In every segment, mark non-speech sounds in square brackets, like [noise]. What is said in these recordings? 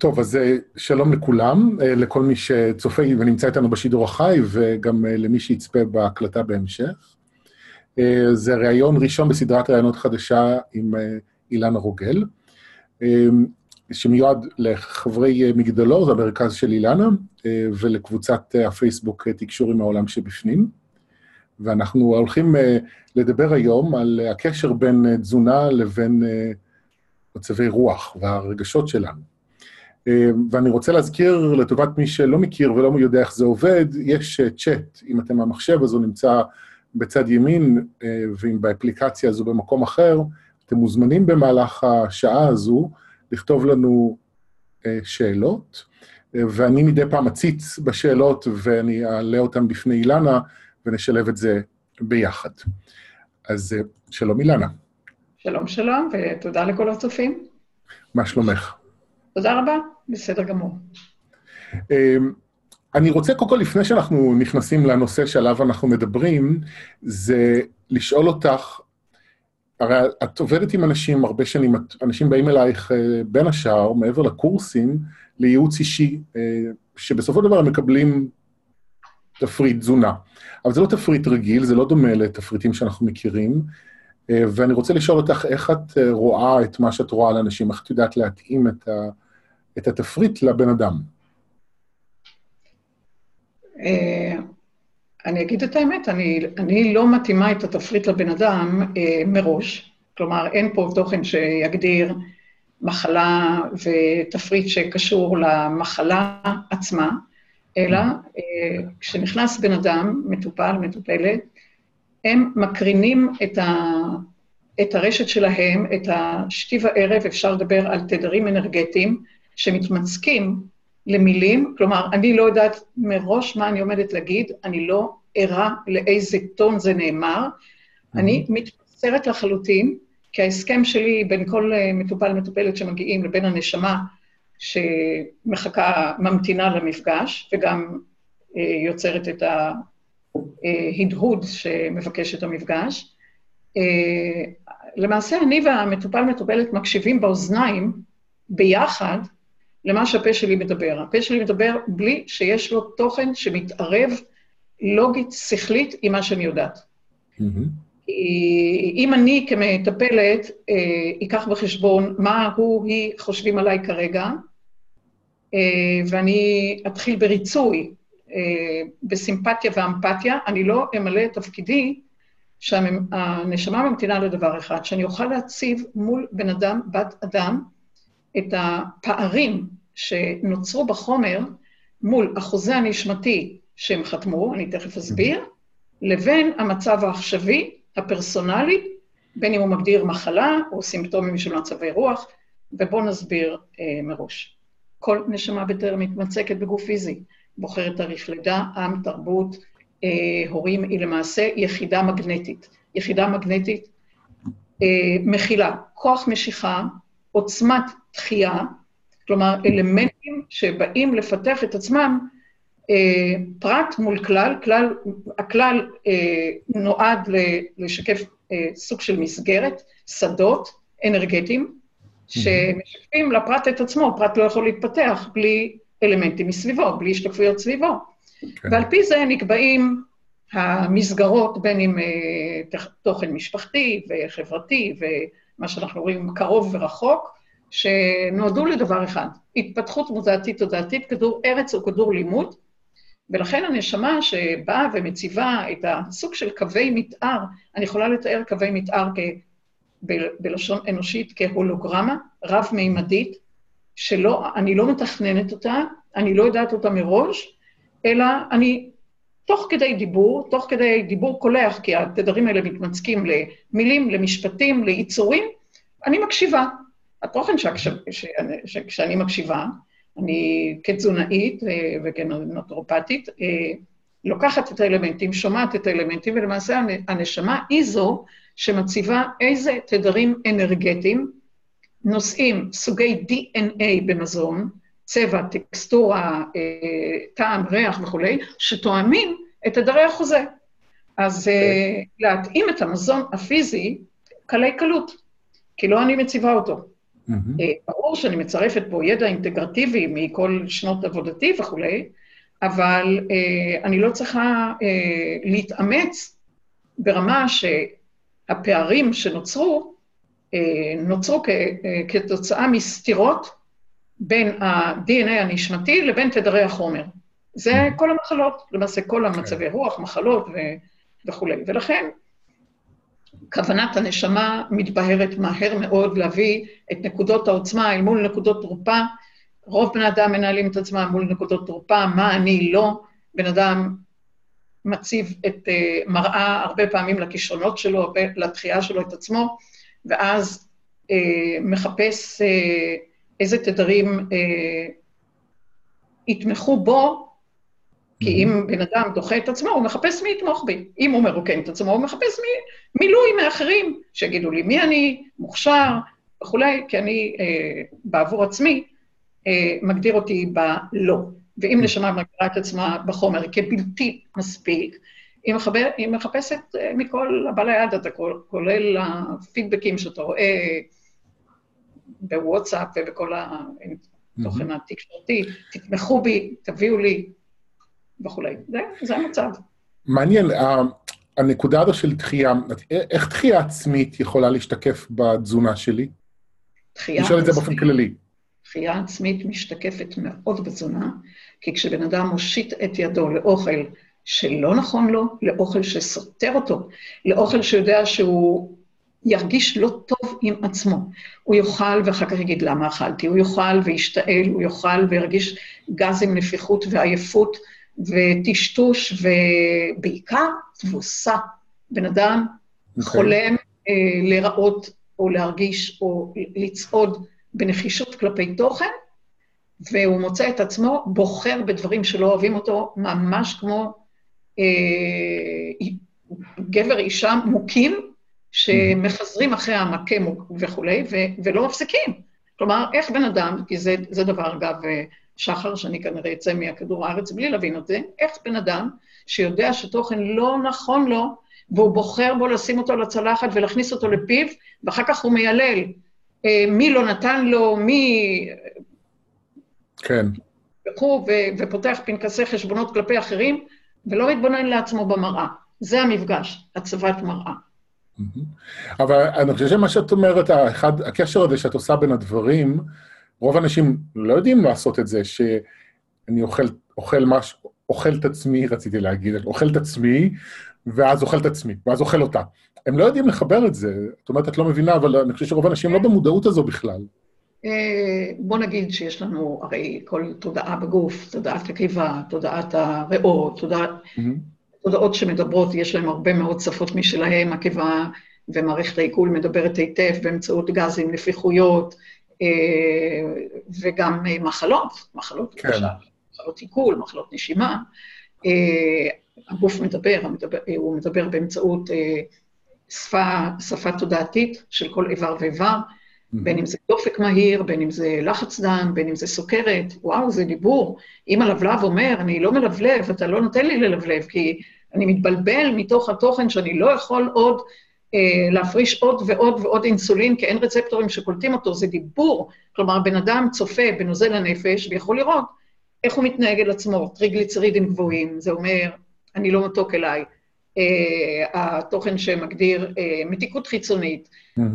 טוב, אז שלום לכולם, לכל מי שצופה ונמצא איתנו בשידור החי, וגם למי שיצפה בהקלטה בהמשך. זה ראיון ראשון בסדרת ראיונות חדשה עם אילנה רוגל, שמיועד לחברי מגדלור, זה המרכז של אילנה, ולקבוצת הפייסבוק תקשור עם העולם שבפנים. ואנחנו הולכים לדבר היום על הקשר בין תזונה לבין מצבי רוח והרגשות שלנו. ואני רוצה להזכיר לטובת מי שלא מכיר ולא יודע איך זה עובד, יש צ'אט, אם אתם במחשב, אז הוא נמצא בצד ימין, ואם באפליקציה הזו במקום אחר, אתם מוזמנים במהלך השעה הזו לכתוב לנו שאלות, ואני מדי פעם אציץ בשאלות ואני אעלה אותן בפני אילנה, ונשלב את זה ביחד. אז שלום אילנה. שלום, שלום, ותודה לכל הצופים. מה שלומך? תודה רבה, בסדר גמור. אני רוצה, קודם כל, לפני שאנחנו נכנסים לנושא שעליו אנחנו מדברים, זה לשאול אותך, הרי את עובדת עם אנשים הרבה שנים, אנשים באים אלייך בין השאר, מעבר לקורסים, לייעוץ אישי, שבסופו של דבר הם מקבלים תפריט תזונה. אבל זה לא תפריט רגיל, זה לא דומה לתפריטים שאנחנו מכירים, ואני רוצה לשאול אותך איך את רואה את מה שאת רואה על אנשים, איך את יודעת להתאים את, ה, את התפריט לבן אדם? אני אגיד את האמת, אני, אני לא מתאימה את התפריט לבן אדם אה, מראש, כלומר, אין פה תוכן שיגדיר מחלה ותפריט שקשור למחלה עצמה, אלא אה, כשנכנס בן אדם, מטופל, מטופלת, הם מקרינים את, ה, את הרשת שלהם, את השתי וערב, אפשר לדבר על תדרים אנרגטיים שמתמצקים למילים, כלומר, אני לא יודעת מראש מה אני עומדת להגיד, אני לא ערה לאיזה טון זה נאמר, mm-hmm. אני מתפסרת לחלוטין, כי ההסכם שלי בין כל מטופל מטופלת שמגיעים לבין הנשמה שמחכה, ממתינה למפגש, וגם אה, יוצרת את ה... הדהוד שמבקש את המפגש. אה, למעשה, אני והמטופל מטופלת מקשיבים באוזניים ביחד למה שהפה שלי מדבר. הפה שלי מדבר בלי שיש לו תוכן שמתערב לוגית, שכלית, עם מה שאני יודעת. Mm-hmm. אם אני כמטפלת אה, אקח בחשבון מה הוא, היא חושבים עליי כרגע, אה, ואני אתחיל בריצוי אה, בסימפתיה ואמפתיה, אני לא אמלא את תפקידי שהנשמה ממתינה לדבר אחד, שאני אוכל להציב מול בן אדם, בת אדם, את הפערים שנוצרו בחומר מול החוזה הנשמתי שהם חתמו, אני תכף אסביר, לבין המצב העכשווי, הפרסונלי, בין אם הוא מגדיר מחלה או סימפטומים של מצבי רוח, ובואו נסביר אה, מראש. כל נשמה בטרם מתמצקת בגוף פיזי. בוחרת תאריך לידה, עם, תרבות, אה, הורים, היא למעשה יחידה מגנטית. יחידה מגנטית אה, מכילה כוח משיכה, עוצמת דחייה, כלומר אלמנטים שבאים לפתח את עצמם אה, פרט מול כלל, כלל, הכלל אה, נועד לשקף אה, סוג של מסגרת, שדות אנרגטיים, שמשקפים לפרט את עצמו, פרט לא יכול להתפתח בלי אלמנטים מסביבו, בלי השתקפויות סביבו. כן. ועל פי זה נקבעים המסגרות, בין אם uh, תוכן משפחתי וחברתי, ומה שאנחנו רואים קרוב ורחוק, שנועדו לדבר אחד, התפתחות מודעתית תודעתית, כדור ארץ או כדור לימוד, ולכן הנשמה שבאה ומציבה את הסוג של קווי מתאר, אני יכולה לתאר קווי מתאר כ... בלשון אנושית כהולוגרמה רב-מימדית, שאני לא מתכננת אותה, אני לא יודעת אותה מראש, אלא אני, תוך כדי דיבור, תוך כדי דיבור קולח, כי התדרים האלה מתמצקים למילים, למשפטים, ליצורים, אני מקשיבה. התוכן שכשאני מקשיבה, אני כתזונאית אה, וכנוטרופטית, אה, לוקחת את האלמנטים, שומעת את האלמנטים, ולמעשה הנשמה היא זו שמציבה איזה תדרים אנרגטיים נושאים סוגי DNA במזון, צבע, טקסטורה, אה, טעם, ריח וכולי, שתואמים את תדרי החוזה. אז okay. להתאים את המזון הפיזי, קלי קלות, כי לא אני מציבה אותו. Mm-hmm. ברור שאני מצרפת פה ידע אינטגרטיבי מכל שנות עבודתי וכולי, אבל אה, אני לא צריכה אה, להתאמץ ברמה שהפערים שנוצרו, אה, נוצרו כ, אה, כתוצאה מסתירות בין ה-DNA הנשמתי לבין תדרי החומר. זה mm-hmm. כל המחלות, למעשה כל המצבי okay. רוח, מחלות ו, וכולי. ולכן, כוונת הנשמה מתבהרת מהר מאוד להביא את נקודות העוצמה אל מול נקודות תרופה. רוב בני אדם מנהלים את עצמם מול נקודות תרופה, מה אני לא. בן אדם מציב את uh, מראה הרבה פעמים לכישרונות שלו, לתחייה שלו את עצמו, ואז uh, מחפש uh, איזה תדרים uh, יתמכו בו, כי אם בן אדם דוחה את עצמו, הוא מחפש מי יתמוך בי. אם הוא מרוקן את עצמו, הוא מחפש מי, מילוי מאחרים, שיגידו לי מי אני, מוכשר וכולי, כי אני, אה, בעבור עצמי, אה, מגדיר אותי בלא. ואם נשמה מגדירה את עצמה בחומר כבלתי מספיק, היא, מחבר, היא מחפשת אה, מכל הבא ליד, אתה כולל הפידבקים שאתה רואה בוואטסאפ ובכל התוכן התקשורתי, תתמכו בי, תביאו לי, וכולי. זה, זה המצב. מעניין, הנקודה הזו של דחייה, איך דחייה עצמית יכולה להשתקף בתזונה שלי? דחייה עצמית... את זה באופן כללי. דחייה עצמית משתקפת מאוד בתזונה, כי כשבן אדם מושיט את ידו לאוכל שלא נכון לו, לאוכל שסותר אותו, לאוכל שיודע שהוא ירגיש לא טוב עם עצמו. הוא יאכל ואחר כך יגיד למה אכלתי, הוא יאכל וישתעל, הוא יאכל וירגיש גז עם נפיחות ועייפות, וטשטוש, ובעיקר תבוסה. בן אדם okay. אוקיי. חולם אה, להיראות או להרגיש או לצעוד בנחישות כלפי תוכן, והוא מוצא את עצמו בוחר בדברים שלא אוהבים אותו, ממש כמו אה, גבר אישה מוכים, שמחזרים אחרי המכה וכולי, ולא מפסיקים. כלומר, איך בן אדם, כי זה, זה דבר, אגב, אה, שחר, שאני כנראה אצא מכדור הארץ בלי להבין את זה, איך בן אדם שיודע שתוכן לא נכון לו, והוא בוחר בו לשים אותו לצלחת ולהכניס אותו לפיו, ואחר כך הוא מיילל אה, מי לא נתן לו, מי... כן. וכו', ופותח פנקסי חשבונות כלפי אחרים, ולא מתבונן לעצמו במראה. זה המפגש, הצבת מראה. אבל אני חושב שמה שאת אומרת, האחד, הקשר הזה שאת עושה בין הדברים, רוב האנשים לא יודעים לעשות את זה, שאני אוכל, אוכל משהו, אוכל את עצמי, רציתי להגיד, אוכל את עצמי, ואז אוכל את עצמי, ואז אוכל אותה. הם לא יודעים לחבר את זה. את אומרת, את לא מבינה, אבל אני חושב שרוב האנשים לא במודעות הזו בכלל. אה, בוא נגיד שיש לנו הרי כל תודעה בגוף, תודעת הקיבה, תודעת הריאות, תודעת. תודעות שמדברות, יש להן הרבה מאוד שפות משלהן, הקיבה ומערכת העיכול מדברת היטב באמצעות גזים, נפיחויות, וגם אה, מחלות, מחלות כן. למשל, מחלות עיכול, מחלות נשימה. אה, הגוף מדבר, הוא מדבר באמצעות שפה, שפה תודעתית של כל איבר ואיבר, בין אם זה דופק מהיר, בין אם זה לחץ דם, בין אם זה סוכרת, וואו, זה דיבור. אם הלבלב אומר, אני לא מלבלב, אתה לא נותן לי ללבלב, כי אני מתבלבל מתוך התוכן שאני לא יכול עוד אה, להפריש עוד ועוד ועוד אינסולין, כי אין רצפטורים שקולטים אותו, זה דיבור. כלומר, בן אדם צופה בנוזל הנפש ויכול לראות איך הוא מתנהג אל עצמו, טריגליצרידים גבוהים, זה אומר, אני לא מתוק אליי. Uh, התוכן שמגדיר uh, מתיקות חיצונית.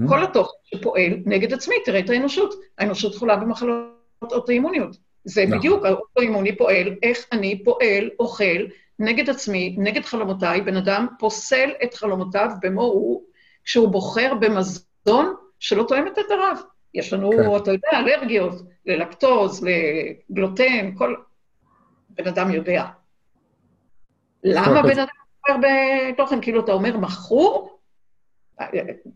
כל התוכן שפועל נגד עצמי, תראה את האנושות. האנושות חולה במחלות אוטואימוניות. זה נכון. בדיוק, האוטואימוני פועל, איך אני פועל, אוכל, נגד עצמי, נגד חלומותיי, בן אדם פוסל את חלומותיו במו הוא, כשהוא בוחר במזון שלא תואם את הרב. יש לנו, כן. אתה יודע, אלרגיות ללקטוז, לגלוטן, כל... בן אדם יודע. למה בן אדם בוחר בתוכן? כאילו, אתה אומר, מכור?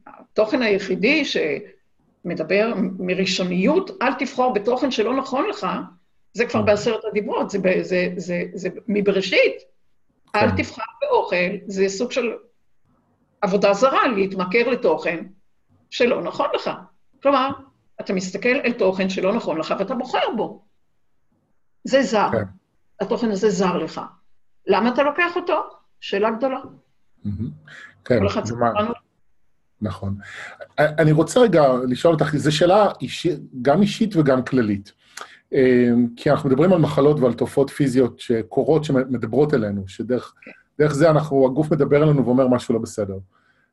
התוכן היחידי שמדבר מראשוניות, אל תבחור בתוכן שלא נכון לך, זה כבר בעשרת הדיברות, זה, זה, זה, זה, זה מבראשית. כן. אל תבחר באוכל, זה סוג של עבודה זרה, להתמכר לתוכן שלא נכון לך. כלומר, אתה מסתכל אל תוכן שלא נכון לך ואתה בוחר בו. זה זר. כן. התוכן הזה זר לך. למה אתה לוקח אותו? שאלה גדולה. כן, נכון. אני רוצה רגע לשאול אותך, זו שאלה אישית, גם אישית וגם כללית. כי אנחנו מדברים על מחלות ועל תופעות פיזיות שקורות, שמדברות אלינו, שדרך זה אנחנו, הגוף מדבר אלינו ואומר משהו לא בסדר.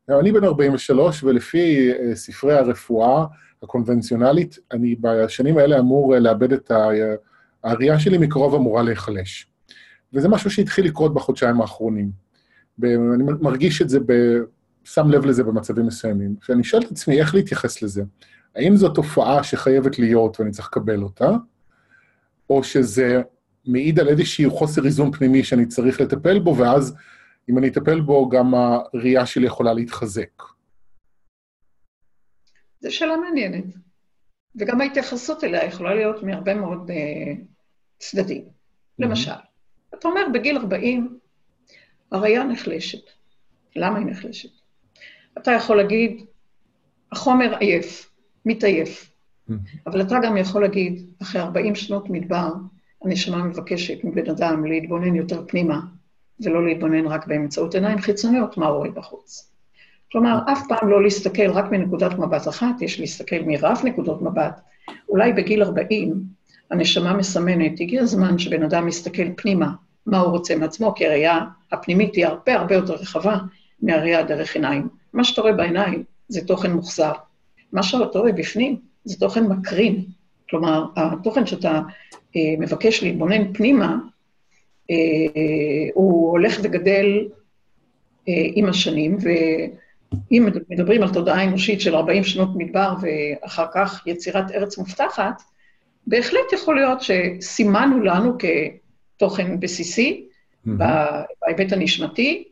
אני בן 43, ולפי ספרי הרפואה הקונבנציונלית, אני בשנים האלה אמור לאבד את הראייה שלי מקרוב אמורה להיחלש. וזה משהו שהתחיל לקרות בחודשיים האחרונים. אני מרגיש את זה, ב... שם לב לזה במצבים מסוימים. ואני שואל את עצמי איך להתייחס לזה. האם זו תופעה שחייבת להיות ואני צריך לקבל אותה, או שזה מעיד על איזשהו חוסר איזון פנימי שאני צריך לטפל בו, ואז אם אני אטפל בו, גם הראייה שלי יכולה להתחזק. זו שאלה מעניינת, וגם ההתייחסות אליה יכולה להיות מהרבה מאוד uh, צדדים. Mm-hmm. למשל, אתה אומר, בגיל 40, הראייה נחלשת. למה היא נחלשת? אתה יכול להגיד, החומר עייף, מתעייף. Mm-hmm. אבל אתה גם יכול להגיד, אחרי 40 שנות מדבר, הנשמה מבקשת מבן אדם להתבונן יותר פנימה, ולא להתבונן רק באמצעות עיניים חיצוניות, מה רואה בחוץ. כלומר, אף פעם לא להסתכל רק מנקודת מבט אחת, יש להסתכל מרב נקודות מבט. אולי בגיל 40, הנשמה מסמנת, הגיע הזמן שבן אדם מסתכל פנימה, מה הוא רוצה מעצמו, כי הראייה הפנימית היא הרבה הרבה יותר רחבה מהראייה דרך עיניים. מה שאתה רואה בעיניים זה תוכן מוחזר. מה שאתה רואה בפנים זה תוכן מקרין. כלומר, התוכן שאתה אה, מבקש להתבונן פנימה, אה, הוא הולך וגדל אה, עם השנים, ואם מדברים על תודעה אנושית של 40 שנות מדבר ואחר כך יצירת ארץ מובטחת, בהחלט יכול להיות שסימנו לנו כתוכן בסיסי, mm-hmm. בהיבט הנשמתי,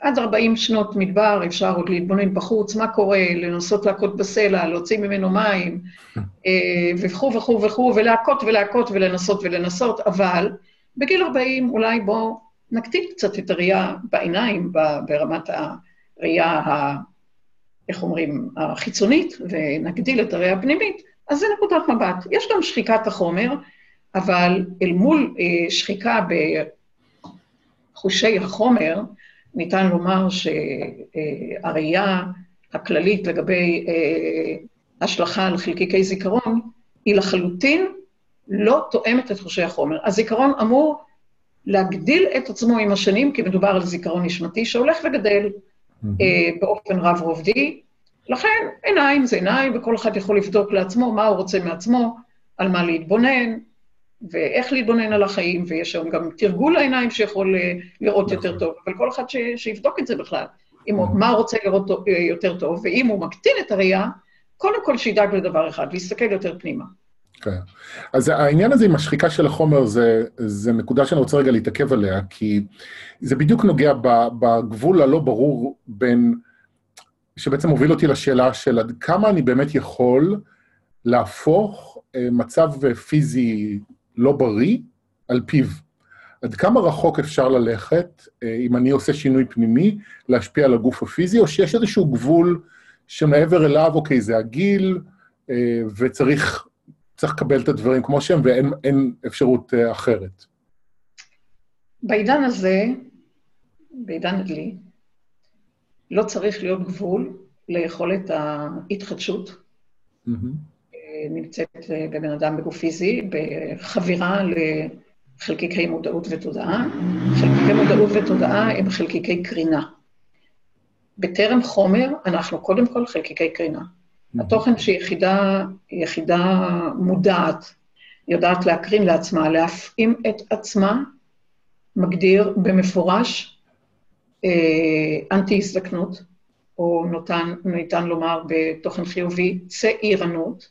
עד 40 שנות מדבר אפשר עוד להתבונן בחוץ, מה קורה, לנסות להכות בסלע, להוציא ממנו מים, אה, וכו' וכו' וכו', ולהכות ולהכות ולנסות ולנסות, אבל בגיל 40 אולי בואו נקטין קצת את הראייה בעיניים, ברמת הראייה, ה, איך אומרים, החיצונית, ונגדיל את הראייה הפנימית, אז זה נקודת מבט. יש גם שחיקת החומר, אבל אל מול אה, שחיקה בחושי החומר, ניתן לומר שהראייה הכללית לגבי אה, השלכה על חלקיקי זיכרון היא לחלוטין לא תואמת את חושי החומר. הזיכרון אמור להגדיל את עצמו עם השנים, כי מדובר על זיכרון נשמתי שהולך וגדל mm-hmm. באופן רב-רובדי. לכן עיניים זה עיניים, וכל אחד יכול לבדוק לעצמו מה הוא רוצה מעצמו, על מה להתבונן, ואיך להתבונן על החיים, ויש היום גם תרגול העיניים שיכול אה, לראות נכון. יותר טוב, אבל כל אחד שיבדוק את זה בכלל, אם הוא, נכון. מה רוצה לראות אה, יותר טוב, ואם הוא מקטין את הראייה, קודם כל שידאג לדבר אחד, להסתכל יותר פנימה. כן. אז העניין הזה עם השחיקה של החומר זה, זה נקודה שאני רוצה רגע להתעכב עליה, כי זה בדיוק נוגע בגבול הלא ברור בין, שבעצם מוביל אותי לשאלה של עד כמה אני באמת יכול להפוך אה, מצב פיזי לא בריא על פיו. עד כמה רחוק אפשר ללכת, אה, אם אני עושה שינוי פנימי, להשפיע על הגוף הפיזי, או שיש איזשהו גבול שמעבר אליו, אוקיי, זה הגיל, אה, וצריך לקבל את הדברים כמו שהם, ואין אפשרות אה, אחרת. בעידן הזה, בעידן הדלי, לא צריך להיות גבול ליכולת ההתחדשות. Mm-hmm. נמצאת אה, בבן אדם בגוף פיזי, בחבירה לחלקיקי מודעות ותודעה. חלקיקי מודעות ותודעה הם חלקיקי קרינה. בטרם חומר, אנחנו קודם כל חלקיקי קרינה. התוכן שיחידה יחידה מודעת, יודעת להקרין לעצמה, להפעים את עצמה, מגדיר במפורש אה, אנטי-הזדקנות, או נותן, ניתן לומר בתוכן חיובי, צעירנות,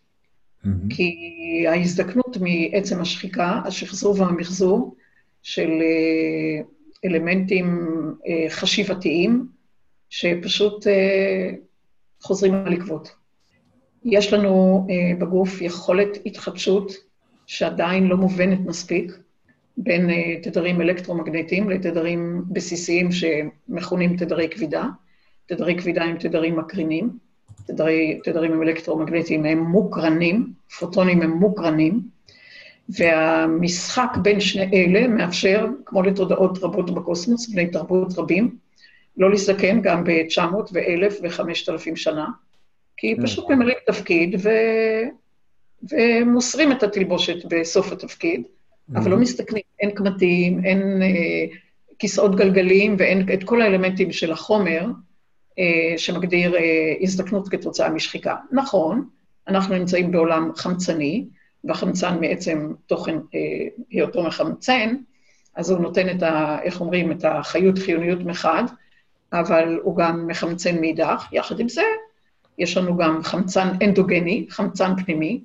Mm-hmm. כי ההזדקנות מעצם השחיקה, השחזור והמחזור של אה, אלמנטים אה, חשיבתיים, שפשוט אה, חוזרים על עקבות. יש לנו בגוף יכולת התחדשות שעדיין לא מובנת מספיק, בין תדרים אלקטרומגנטיים לתדרים בסיסיים שמכונים תדרי כבידה. תדרי כבידה הם תדרים מקרינים. תדרי, תדרים הם אלקטרומגנטיים, הם מוקרנים, פוטונים הם מוקרנים, והמשחק בין שני אלה מאפשר, כמו לתודעות רבות בקוסמוס, בני תרבות רבים, לא להזדקן גם ב-900 ו-1,000 ו-5,000 שנה, כי Mm. פשוט ממלאים תפקיד ו... ומוסרים את התלבושת בסוף התפקיד, אבל לא מסתכנים, אין קמטים, אין אה, כיסאות גלגלים ואין את כל האלמנטים של החומר שמגדיר אה, הזדקנות כתוצאה משחיקה. נכון, אנחנו נמצאים בעולם חמצני, והחמצן מעצם תוכן אה, היותו מחמצן, אז הוא נותן את ה... איך אומרים? את החיות חיוניות מחד, אבל הוא גם מחמצן מאידך. יחד עם זה, יש לנו גם חמצן אנדוגני, חמצן פנימי,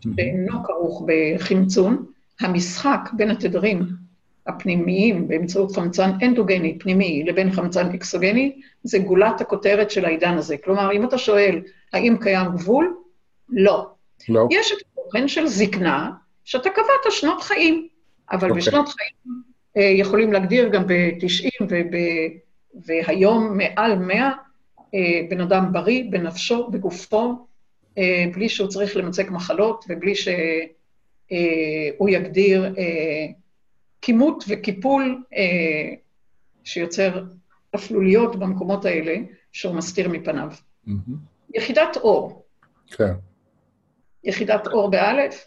שאינו כרוך בחמצון. המשחק בין התדרים הפנימיים באמצעות חמצן אנדוגני, פנימי, לבין חמצן אקסוגני, זה גולת הכותרת של העידן הזה. כלומר, אם אתה שואל, האם קיים גבול? לא. לא. יש את התוכן של זקנה, שאתה קבעת שנות חיים, אבל okay. אוקיי. בשנות חיים אה, יכולים להגדיר גם ב-90 וב... והיום מעל 100, אה, בן אדם בריא בנפשו, בגופו, אה, בלי שהוא צריך למצק מחלות ובלי שהוא אה, יגדיר אה, כימות וקיפול אה, שיוצר אפלוליות במקומות האלה שהוא מסתיר מפניו. מהמם. יחידת אור, כן. יחידת אור באלף,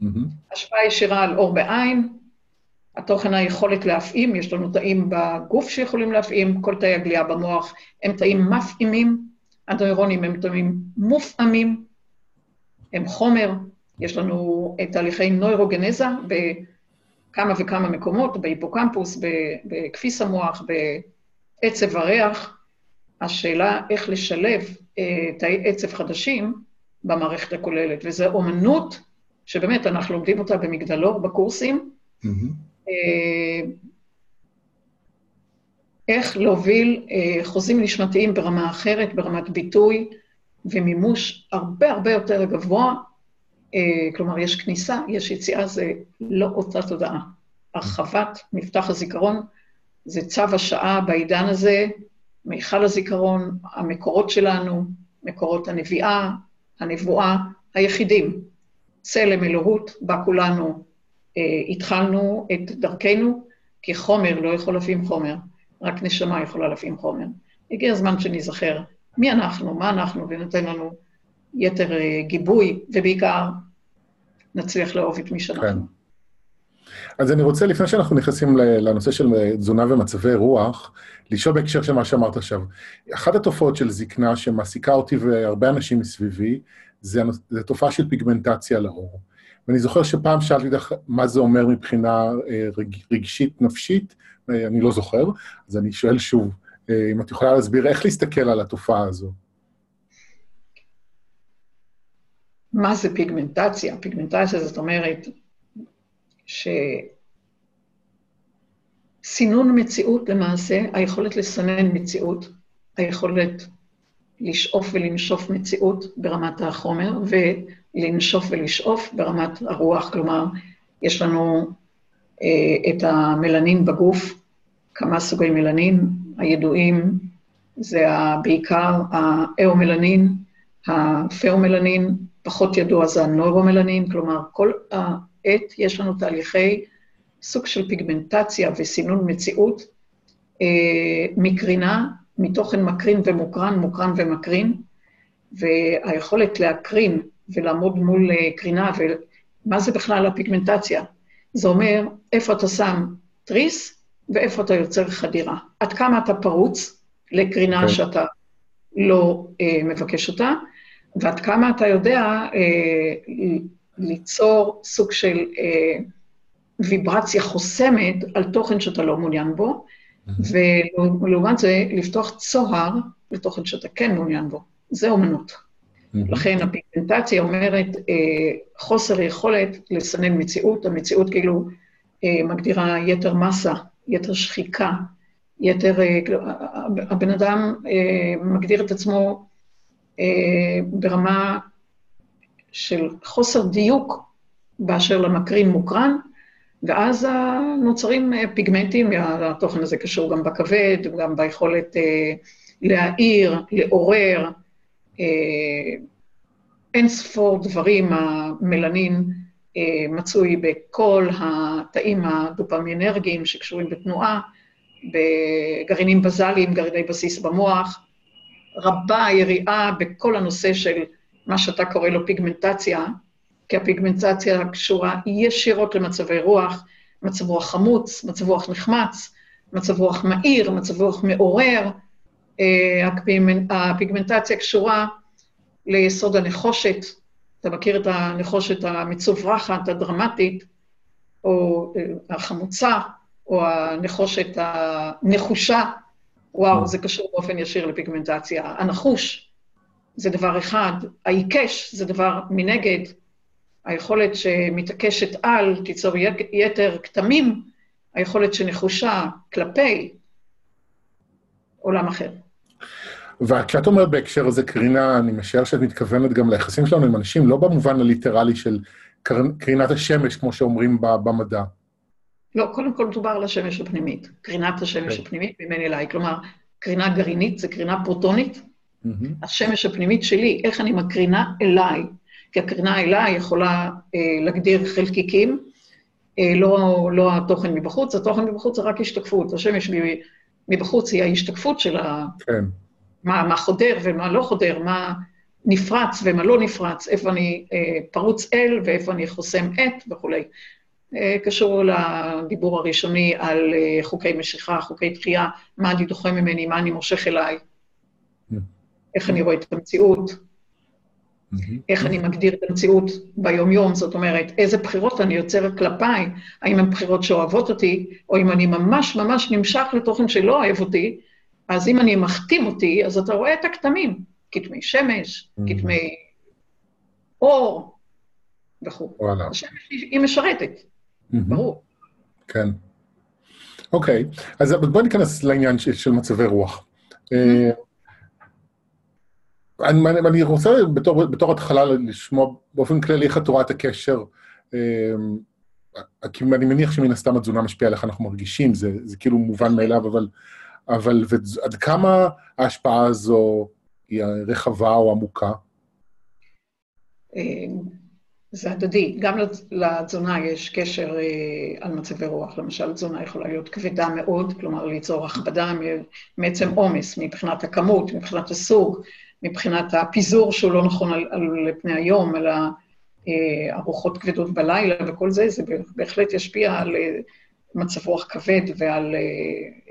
מהמם. השפעה ישירה על אור בעין, התוכן היכולת להפעים, יש לנו תאים בגוף שיכולים להפעים, כל תאי הגלייה במוח הם תאים מפעימים, הנוירונים הם תאים מופעמים, הם חומר, יש לנו את תהליכי נוירוגנזה בכמה וכמה מקומות, בהיפוקמפוס, בכפיס המוח, בעצב הריח. השאלה איך לשלב אה, תאי עצב חדשים במערכת הכוללת, וזו אומנות שבאמת אנחנו לומדים אותה במגדלור בקורסים. אה, איך להוביל אה, חוזים נשמתיים ברמה אחרת, ברמת ביטוי ומימוש הרבה הרבה יותר גבוה. אה, כלומר, יש כניסה, יש יציאה, זה לא אותה תודעה. הרחבת מפתח הזיכרון זה צו השעה בעידן הזה, מיכל הזיכרון, המקורות שלנו, מקורות הנביאה, הנבואה, היחידים. צלם אלוהות, בה כולנו אה, התחלנו את דרכנו, כי חומר לא יכול להפעים חומר, רק נשמה יכולה להפעים חומר. הגיע הזמן שניזכר מי אנחנו, מה אנחנו, ונותן לנו יתר אה, גיבוי, ובעיקר נצליח לאהוב את מי שאנחנו. כן. אז אני רוצה, לפני שאנחנו נכנסים לנושא של תזונה ומצבי רוח, לשאול בהקשר של מה שאמרת עכשיו. אחת התופעות של זקנה שמעסיקה אותי והרבה אנשים מסביבי, זה, זה תופעה של פיגמנטציה לעור. ואני זוכר שפעם שאלתי אותך מה זה אומר מבחינה אה, רג, רגשית, נפשית, אה, אני לא זוכר, אז אני שואל שוב, אה, אם את יכולה להסביר איך להסתכל על התופעה הזו. מה זה פיגמנטציה? פיגמנטציה זאת אומרת שסינון מציאות למעשה, היכולת לסנן מציאות, היכולת לשאוף ולנשוף מציאות ברמת החומר, ולנשוף ולשאוף ברמת הרוח. כלומר, יש לנו אה, את המלנין בגוף, כמה סוגי מלנין, הידועים זה בעיקר האאומלנין, הפאומלנין, פחות ידוע זה הנוירומלנין, כלומר, כל העת יש לנו תהליכי סוג של פיגמנטציה וסינון מציאות אה, מקרינה, מתוכן מקרין ומוקרן, מוקרן ומקרין, והיכולת להקרין ולעמוד מול אה, קרינה, ומה זה בכלל הפיגמנטציה? זה אומר איפה אתה שם תריס ואיפה אתה יוצר חדירה. עד כמה אתה פרוץ לקרינה כן. שאתה לא אה, מבקש אותה, ועד כמה אתה יודע אה, ליצור סוג של אה, ויברציה חוסמת על תוכן שאתה לא מעוניין בו, ולעומת זה, לפתוח צוהר לתוכן שאתה כן מעוניין בו. זה אומנות. לכן הפיגמנטציה אומרת אה, חוסר יכולת לסנן מציאות, המציאות כאילו אה, מגדירה יתר מסה, יתר שחיקה, יתר... אה, כאילו, הבן אדם אה, מגדיר את עצמו ברמה של חוסר דיוק באשר למקרין מוקרן, ואז אה, נוצרים אה, פיגמנטים, התוכן הזה קשור גם בכבד, גם ביכולת אה, להעיר, לעורר, אה, אין ספור דברים, המלנין אה, מצוי בכל התאים הדופמינרגיים שקשורים בתנועה, בגרעינים בזאליים, גרעיני בסיס במוח, רבה היריעה בכל הנושא של מה שאתה קורא לו פיגמנטציה, כי הפיגמנטציה קשורה ישירות למצבי רוח, מצב רוח חמוץ, מצב רוח נחמץ, מצב רוח מהיר, מצב רוח מעורר. אה, הפיגמנטציה קשורה ליסוד הנחושת, אתה מכיר את הנחושת המצוברחת, הדרמטית, או אה, החמוצה, או הנחושת הנחושה, וואו, זה קשור באופן ישיר לפיגמנטציה. הנחוש זה דבר אחד, העיקש זה דבר מנגד, היכולת שמתעקשת על תיצור יתר כתמים, היכולת שנחושה כלפי עולם אחר. וכשאת אומרת בהקשר הזה קרינה, אני משער שאת מתכוונת גם ליחסים שלנו עם אנשים, לא במובן הליטרלי של קרינת השמש, כמו שאומרים במדע. לא, קודם כל מדובר על השמש הפנימית, קרינת השמש okay. כן. הפנימית ממני אליי. כלומר, קרינה גרעינית זה קרינה פרוטונית. Mm-hmm. השמש הפנימית שלי, איך אני מקרינה אליי. כי הקרינה אליי יכולה אה, להגדיר חלקיקים, אה, לא, לא התוכן מבחוץ, התוכן מבחוץ זה רק השתקפות. השמש מבחוץ היא ההשתקפות של ה... כן. מה, מה חודר ומה לא חודר, מה נפרץ ומה לא נפרץ, איפה אני אה, פרוץ אל ואיפה אני חוסם את וכולי. אה, קשור לדיבור הראשוני על אה, חוקי משיכה, חוקי דחייה, מה אני דוחה ממני, מה אני מושך אליי, mm-hmm. איך אני רואה את המציאות, mm-hmm. איך אני מגדיר את המציאות ביום-יום, זאת אומרת, איזה בחירות אני יוצר כלפיי, האם הן בחירות שאוהבות אותי, או אם אני ממש ממש נמשך לתוכן שלא אוהב אותי, אז אם אני מחתים אותי, אז אתה רואה את הכתמים, כתמי שמש, mm-hmm. כתמי אור וכו'. השמש היא משרתת. ברור. כן. אוקיי, אז בואי ניכנס לעניין של מצבי רוח. אה, אני, רוצה בתור, התחלה לשמוע באופן כללי איך את רואה את הקשר, אה, כי אני מניח שמן הסתם התזונה משפיעה על איך אנחנו מרגישים, זה, כאילו מובן מאליו, אבל, אבל עד כמה ההשפעה הזו היא רחבה או עמוקה? אה, זה הדדי. גם לתזונה יש קשר אה, על מצבי רוח. למשל, תזונה יכולה להיות כבדה מאוד, כלומר ליצור הכבדה מעצם עומס, מבחינת הכמות, מבחינת הסוג, מבחינת הפיזור שהוא לא נכון על, על פני היום, אה, ארוחות כבדות בלילה וכל זה, זה בהחלט ישפיע על אה, מצב רוח כבד ועל אה,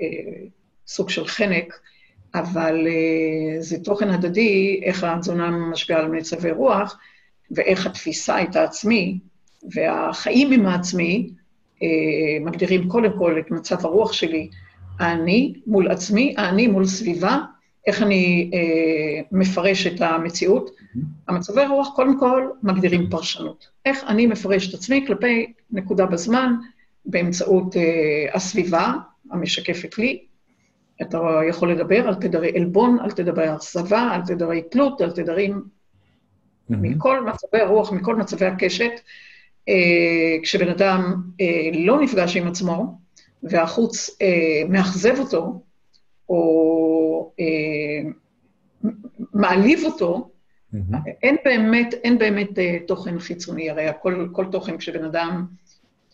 אה, סוג של חנק. אבל אה, זה תוכן הדדי, איך התזונה משפיעה על מצבי רוח, ואיך התפיסה את העצמי והחיים עם העצמי אה, מגדירים קודם כל את מצב הרוח שלי, אני מול עצמי, אני מול סביבה, איך אני אה, מפרש את המציאות. Mm-hmm. המצבי רוח קודם כל מגדירים פרשנות. איך אני מפרש את עצמי כלפי נקודה בזמן באמצעות אה, הסביבה המשקפת לי. אתה יכול לדבר על תדרי עלבון, על תדרי אכזבה, על תדרי תלות, על תדרים. מכל מצבי הרוח, מכל מצבי הקשת, אה, כשבן אדם אה, לא נפגש עם עצמו, והחוץ אה, מאכזב אותו, או אה, מעליב אותו, mm-hmm. אין באמת, אין באמת אה, תוכן חיצוני, הרי כל, כל תוכן כשבן אדם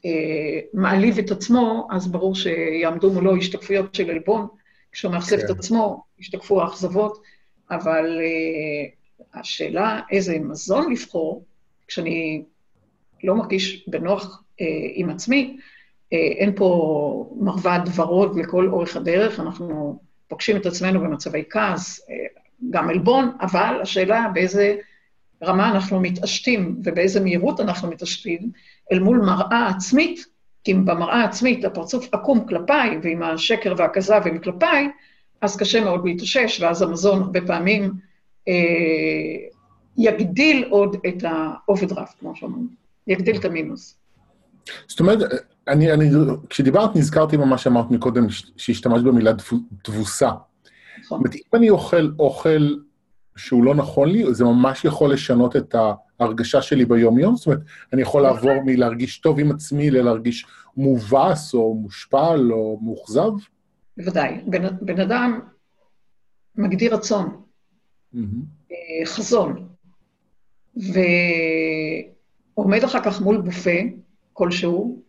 אה, מעליב את עצמו, אז ברור שיעמדו מולו השתקפויות של עלבון, כשהוא מאכזב okay. את כן. עצמו, ישתקפו האכזבות, אבל אה, השאלה איזה מזון לבחור, כשאני לא מרגיש בנוח אה, עם עצמי, אה, אין פה מרבד ורוד לכל אורך הדרך, אנחנו פוגשים את עצמנו במצבי כעס, אה, גם עלבון, אבל השאלה באיזה רמה אנחנו מתעשתים ובאיזה מהירות אנחנו מתעשתים אל מול מראה עצמית, כי אם במראה העצמית הפרצוף עקום כלפיי, ואם השקר והכזב הם כלפיי, אז קשה מאוד להתאושש, ואז המזון הרבה פעמים יגדיל עוד את האוברדרפט, כמו שאומרים, יגדיל את המינוס. זאת אומרת, אני, אני, כשדיברת נזכרתי במה שאמרת מקודם, שהשתמשת במילה תבוסה. נכון. זאת אומרת, אם אני אוכל אוכל שהוא לא נכון לי, זה ממש יכול לשנות את ההרגשה שלי ביום-יום? זאת אומרת, אני יכול לעבור מלהרגיש טוב עם עצמי ללהרגיש מובס או מושפל או מאוכזב? בוודאי. בן, בן אדם מגדיר רצון. Mm-hmm. חזון, ועומד אחר כך מול בופה כלשהו,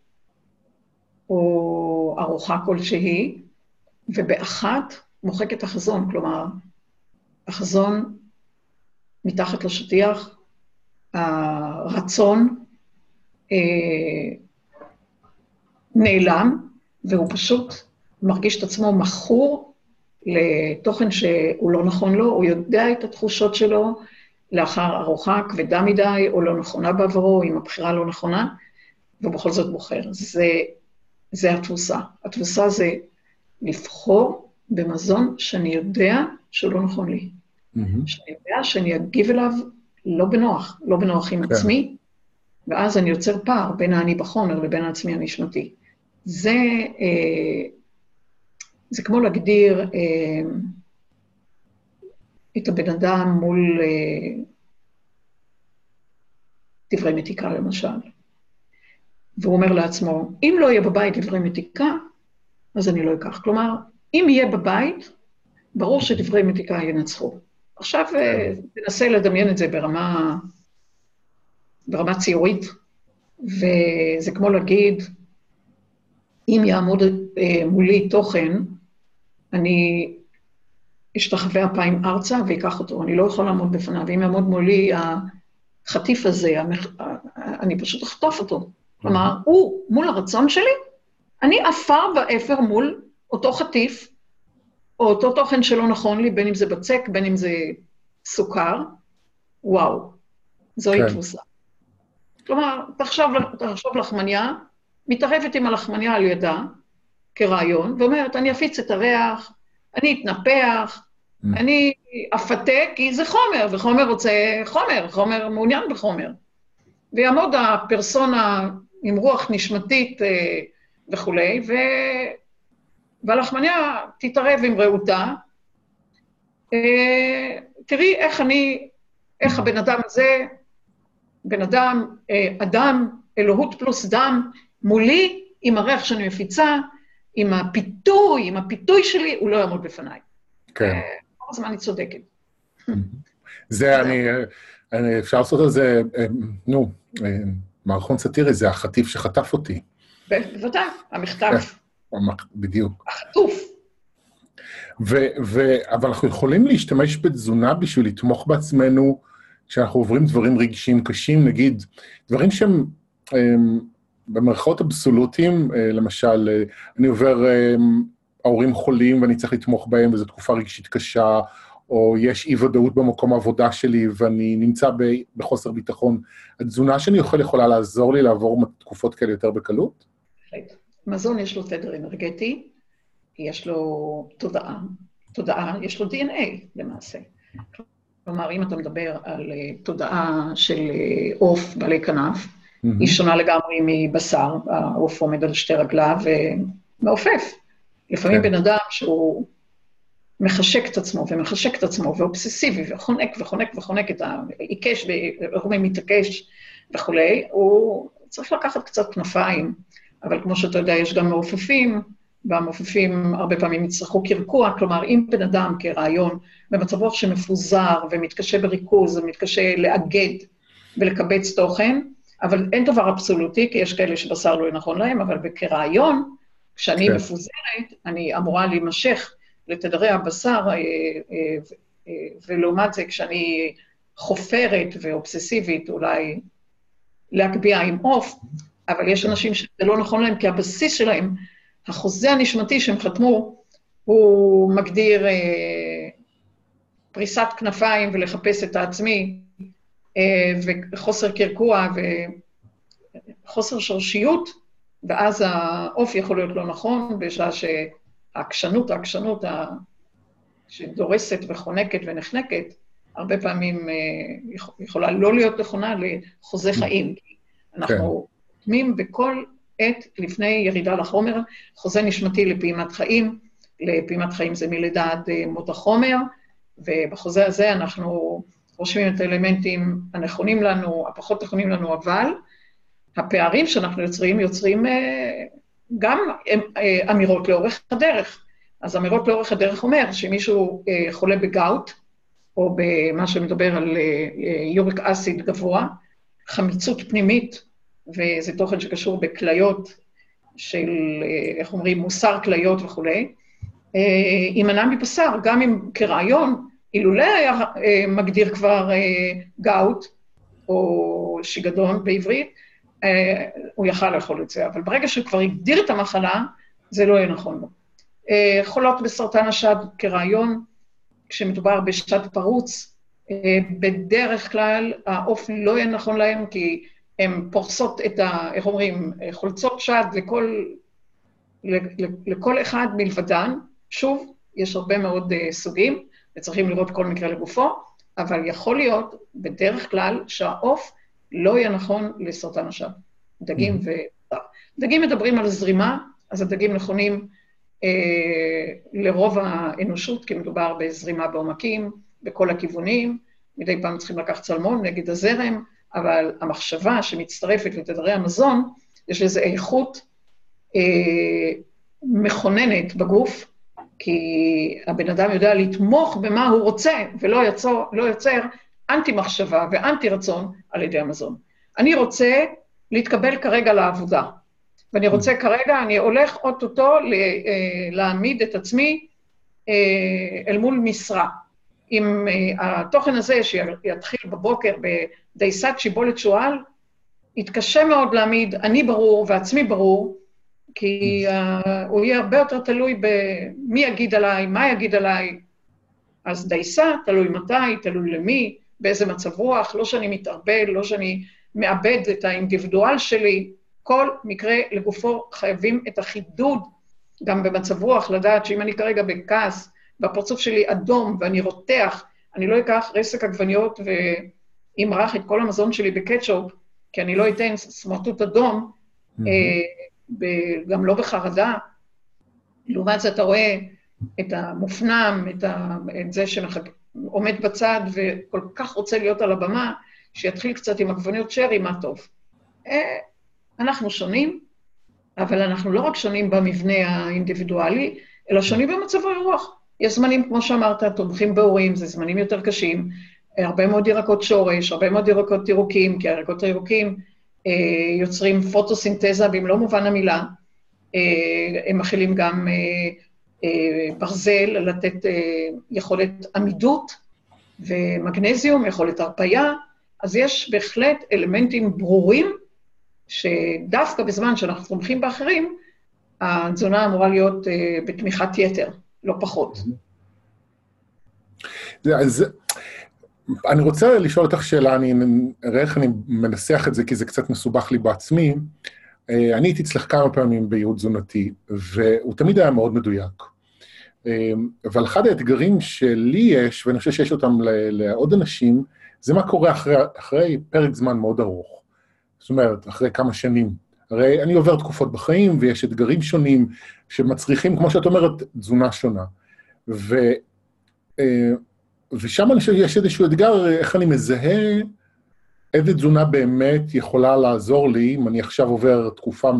או ארוחה כלשהי, ובאחת מוחק את החזון, כלומר, החזון מתחת לשטיח, הרצון אה, נעלם, והוא פשוט מרגיש את עצמו מכור לתוכן שהוא לא נכון לו, הוא יודע את התחושות שלו לאחר ארוחה כבדה מדי או לא נכונה בעברו, עם הבחירה לא נכונה, ובכל זאת בוחר. זה, זה התבוסה. התבוסה זה לבחור במזון שאני יודע שהוא לא נכון לי. Mm-hmm. שאני יודע שאני אגיב אליו לא בנוח, לא בנוח עם כן. עצמי, ואז אני יוצר פער בין האני בחומר לבין העצמי הנשמתי. זה, אה, זה כמו להגדיר אה, את הבן אדם מול אה, דברי מתיקה, למשל. והוא אומר לעצמו, אם לא יהיה בבית דברי מתיקה, אז אני לא אקח. כלומר, אם יהיה בבית, ברור שדברי מתיקה ינצחו. עכשיו כן. תנסה לדמיין את זה ברמה, ברמה ציורית, וזה כמו להגיד, אם יעמוד אה, מולי תוכן, אני אשתחווה אפיים ארצה ואקח אותו, אני לא יכול לעמוד בפניו. אם יעמוד מולי החטיף הזה, המח... אני פשוט אחטוף אותו. כלומר, הוא מול הרצון שלי, אני עפר ואפר מול אותו חטיף, או אותו תוכן שלא נכון לי, בין אם זה בצק, בין אם זה סוכר, וואו, זוהי כן. תבוסה. כלומר, תחשוב, תחשוב לחמניה, מתערבת עם הלחמניה על ידה כרעיון, ואומרת, אני אפיץ את הריח, אני אתנפח, mm. אני אפתה, כי זה חומר, וחומר רוצה חומר, חומר מעוניין בחומר. ויעמוד הפרסונה עם רוח נשמתית אה, וכולי, ו... והלחמניה תתערב עם רעותה. אה, תראי איך אני, איך הבן אדם הזה, בן אדם, אה, אדם, אלוהות פלוס דם, מולי, עם הריח שאני מפיצה, עם הפיתוי, עם הפיתוי שלי, הוא לא יעמוד בפניי. כן. אה, כל הזמן אני צודקת. [laughs] זה, אני, אני, אפשר לעשות על זה, אה, נו, אה, מערכון סאטירי, זה החטיף שחטף אותי. בוודאי, המחטף. כן, בדיוק. החטוף. ו- ו- אבל אנחנו יכולים להשתמש בתזונה בשביל לתמוך בעצמנו כשאנחנו עוברים דברים רגשיים קשים, נגיד, דברים שהם במרכאות אבסולוטיים, אה, למשל, אה, אני עובר, אה, ההורים חולים ואני צריך לתמוך בהם וזו תקופה רגשית קשה, או יש אי-ודאות במקום העבודה שלי ואני נמצא בחוסר ביטחון, התזונה שאני אוכל יכולה לעזור לי לעבור תקופות כאלה יותר בקלות? מזון יש לו תדר אנרגטי, יש לו תודעה, תודעה, יש לו DNA למעשה. כלומר, אם אתה מדבר על תודעה של עוף בעלי כנף, Mm-hmm. היא שונה לגמרי מבשר, העוף עומד על שתי רגליו ומעופף. לפעמים כן. בן אדם שהוא מחשק את עצמו ומחשק את עצמו ואובססיבי וחונק וחונק וחונק את ה... עיקש, ואיך אומרים מתעקש וכולי, הוא צריך לקחת קצת כנפיים, אבל כמו שאתה יודע, יש גם מעופפים, והמעופפים הרבה פעמים יצטרכו קרקוע, כלומר, אם בן אדם כרעיון במצב רוח שמפוזר ומתקשה בריכוז ומתקשה לאגד ולקבץ תוכן, אבל אין דבר אבסולוטי, כי יש כאלה שבשר לא נכון להם, אבל כרעיון, כשאני כן. מפוזרת, אני אמורה להימשך לתדרי הבשר, אה, אה, אה, ולעומת זה, כשאני חופרת ואובססיבית, אולי להגביה עם עוף, אבל יש אנשים שזה לא נכון להם, כי הבסיס שלהם, החוזה הנשמתי שהם חתמו, הוא מגדיר אה, פריסת כנפיים ולחפש את העצמי, וחוסר קרקוע וחוסר שורשיות, ואז האופי יכול להיות לא נכון, בשעה שהעקשנות, העקשנות שדורסת וחונקת ונחנקת, הרבה פעמים אה, יכולה לא להיות נכונה לחוזה חיים. אנחנו חותמים כן. בכל עת לפני ירידה לחומר, חוזה נשמתי לפעימת חיים, לפעימת חיים זה מלידה עד אה, מות החומר, ובחוזה הזה אנחנו רושמים את האלמנטים הנכונים לנו, הפחות נכונים לנו, אבל הפערים שאנחנו יוצרים, יוצרים אה, גם אה, אמירות לאורך הדרך. אז אמירות לאורך הדרך אומר שמישהו אה, חולה בגאוט, או במה שמדבר על יוריק אסיד גבוה, חמיצות פנימית, וזה תוכן שקשור בכליות של, איך אומרים, מוסר כליות וכולי, יימנע מבשר, גם אם כרעיון, אילולא היה מגדיר כבר גאוט או שיגדון בעברית, הוא יכל לאכול את זה. אבל ברגע שהוא כבר הגדיר את המחלה, זה לא יהיה נכון לו. חולות בסרטן השד כרעיון, כשמדובר בשד פרוץ, בדרך כלל העוף לא יהיה נכון להם, כי הן פורסות את ה... איך אומרים? חולצות שד לכל, לכל אחד מלבדן. שוב, יש הרבה מאוד סוגים, וצריכים לראות כל מקרה לגופו, אבל יכול להיות, בדרך כלל, שהעוף לא יהיה נכון לסרטן השד. דגים mm-hmm. ו... דגים מדברים על זרימה, אז הדגים נכונים אה, לרוב האנושות, כי מדובר בזרימה בעומקים, בכל הכיוונים, מדי פעם צריכים לקחת צלמון נגד הזרם, אבל המחשבה שמצטרפת לתדרי המזון, יש לזה איכות אה, מכוננת בגוף, כי הבן אדם יודע לתמוך במה הוא רוצה, ולא יצור, לא יוצר אנטי-מחשבה ואנטי-רצון על ידי המזון. אני רוצה להתקבל כרגע לעבודה, ואני רוצה כרגע, אני הולך אוטוטו אה, להעמיד את עצמי אה, אל מול משרה. אם אה, התוכן הזה, שיתחיל בבוקר בדייסת שיבולת שועל, יתקשה מאוד להעמיד אני ברור ועצמי ברור, כי uh, הוא יהיה הרבה יותר תלוי במי יגיד עליי, מה יגיד עליי. אז דייסה, תלוי מתי, תלוי למי, באיזה מצב רוח, לא שאני מתערבל, לא שאני מאבד את האינדיבידואל שלי. כל מקרה לגופו חייבים את החידוד, גם במצב רוח, לדעת שאם אני כרגע בכעס, והפרצוף שלי אדום ואני רותח, אני לא אקח רסק עגבניות ואמרח את כל המזון שלי בקטשופ, כי אני לא אתן סמרטוט אדום, mm-hmm. גם לא בחרדה. לעומת זה אתה רואה את המופנם, את, ה, את זה שעומד בצד וכל כך רוצה להיות על הבמה, שיתחיל קצת עם עגבניות שרי, מה טוב. אה, אנחנו שונים, אבל אנחנו לא רק שונים במבנה האינדיבידואלי, אלא שונים במצב הרוח. יש זמנים, כמו שאמרת, תומכים בהורים, זה זמנים יותר קשים, הרבה מאוד ירקות שורש, הרבה מאוד ירקות ירוקים, כי הירקות הירוקים יוצרים פוטוסינתזה במלוא מובן המילה. אה, הם מכילים גם אה, אה, ברזל, לתת אה, יכולת עמידות, ומגנזיום, יכולת הרפייה, אז יש בהחלט אלמנטים ברורים, שדווקא בזמן שאנחנו תומכים באחרים, התזונה אמורה להיות אה, בתמיכת יתר. לא פחות. אז אני רוצה לשאול אותך שאלה, אני אראה איך אני מנסח את זה, כי זה קצת מסובך לי בעצמי. אה, אני הייתי אצלך כמה פעמים בייעוד תזונתי, והוא תמיד היה מאוד מדויק. אה, אבל אחד האתגרים שלי יש, ואני חושב שיש אותם לעוד אנשים, זה מה קורה אחרי, אחרי פרק זמן מאוד ארוך. זאת אומרת, אחרי כמה שנים. הרי אני עובר תקופות בחיים, ויש אתגרים שונים שמצריכים, כמו שאת אומרת, תזונה שונה. ו, אה, ושם אני חושב שיש איזשהו אתגר, איך אני מזהה איזה תזונה באמת יכולה לעזור לי, אם אני עכשיו עובר תקופה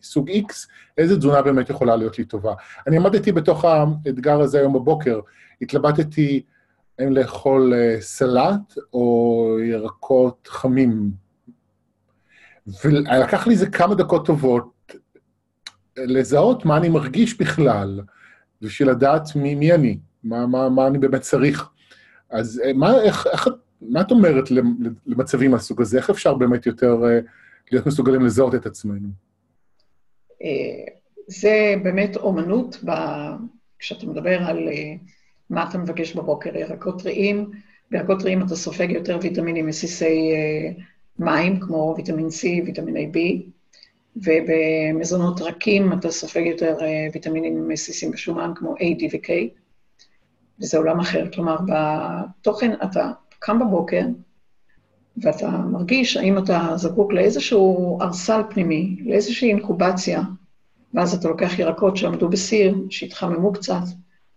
מסוג X, איזה תזונה באמת יכולה להיות לי טובה. אני עמדתי בתוך האתגר הזה היום בבוקר, התלבטתי אם לאכול אה, סלט או ירקות חמים ולקח לי איזה כמה דקות טובות לזהות מה אני מרגיש בכלל, בשביל לדעת מי, מי אני, מה, מה, מה אני באמת צריך. אז אה, מה, איך, איך, מה את אומרת למצבים מהסוג הזה? איך אפשר באמת יותר אה, להיות מסוגלים לזהות את עצמנו? אה, זה באמת אומנות, ב... כשאתה מדבר על מה אתה מבקש בבוקר, ירקות טריים, בירקות טריים אתה סופג יותר ויטמינים מסיסי מים, כמו ויטמין C, ויטמיני B, ובמזונות רכים אתה סופג יותר ויטמינים מסיסים בשומן, כמו A, D ו-K, וזה עולם אחר. כלומר, בתוכן אתה קם בבוקר, ואתה מרגיש האם אתה זקוק לאיזשהו ארסל פנימי, לאיזושהי אינקובציה, ואז אתה לוקח ירקות שעמדו בסיר, שהתחממו קצת,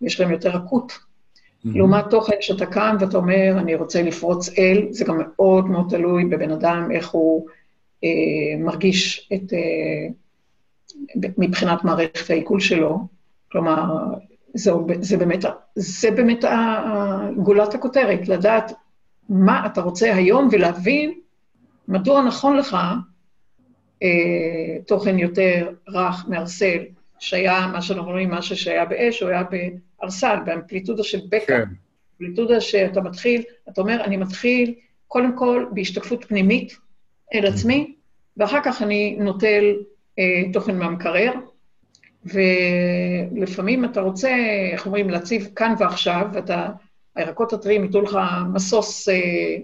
ויש להם יותר רכות. Mm-hmm. לעומת תוכן שאתה קם ואתה אומר, אני רוצה לפרוץ אל, זה גם מאוד מאוד תלוי בבן אדם, איך הוא אה, מרגיש את, אה, מבחינת מערכת העיכול שלו. כלומר, זה, זה באמת, זה באמת גולת הכותרת, לדעת מה אתה רוצה היום ולהבין מדוע נכון לך אה, תוכן יותר רך, מערסל, שהיה, מה שאנחנו רואים, משהו שהיה באש, הוא היה בארסל, באמפליטודה של בקע. כן. אמפליטודה שאתה מתחיל, אתה אומר, אני מתחיל קודם כל בהשתקפות פנימית אל עצמי, ואחר כך אני נוטל אה, תוכן מהמקרר, ולפעמים אתה רוצה, איך אומרים, להציב כאן ועכשיו, ואתה, הירקות הטריים ייתנו לך משוש אה,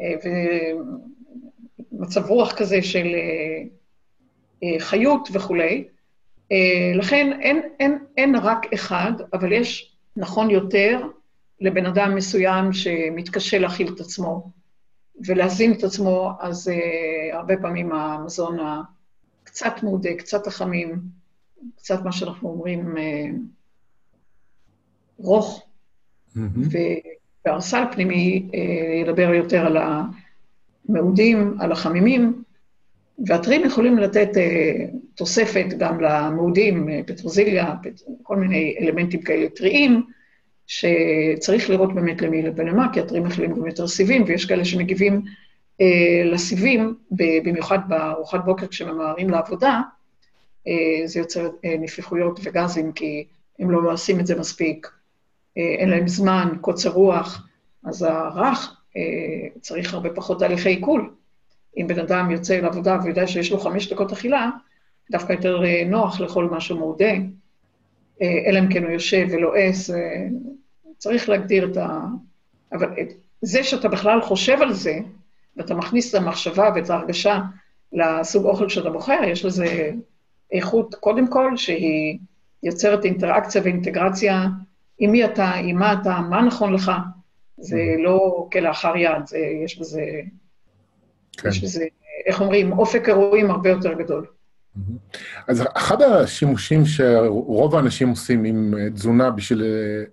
אה, ומצב רוח כזה של אה, אה, חיות וכולי. אה, לכן אין, אין, אין רק אחד, אבל יש נכון יותר לבן אדם מסוים שמתקשה להכיל את עצמו ולהזין את עצמו, אז uh, הרבה פעמים המזון הקצת מודה, קצת החמים, קצת מה שאנחנו אומרים, uh, רוך, mm-hmm. והרסל פנימי uh, ידבר יותר על המעודים, על החמימים, והטרים יכולים לתת uh, תוספת גם למעודים, פטרוזיליה, פט... כל מיני אלמנטים כאלה טריים, שצריך לראות באמת למי ולמה, כי אתרים מכילים גם יותר סיבים, ויש כאלה שמגיבים אה, לסיבים, במיוחד בארוחת בוקר כשממהרים לעבודה, אה, זה יוצר אה, נפיחויות וגזים, כי הם לא עושים את זה מספיק, אה, אין להם זמן, קוצר רוח, אז הרך אה, צריך הרבה פחות תהליכי עיכול. אם בן אדם יוצא לעבודה ויודע שיש לו חמש דקות אכילה, דווקא יותר אה, נוח לאכול משהו מעודה, אה, אלא אם כן הוא יושב ולועס, אה, צריך להגדיר את ה... אבל זה שאתה בכלל חושב על זה, ואתה מכניס את המחשבה ואת ההרגשה לסוג אוכל שאתה בוחר, יש לזה איכות, קודם כל, שהיא יוצרת אינטראקציה ואינטגרציה עם מי אתה, עם מה אתה, מה נכון לך. זה mm-hmm. לא כלאחר יד, זה, יש בזה, כן. יש בזה, איך אומרים, אופק אירועים הרבה יותר גדול. אז אחד השימושים שרוב האנשים עושים עם אה, תזונה בשביל אה,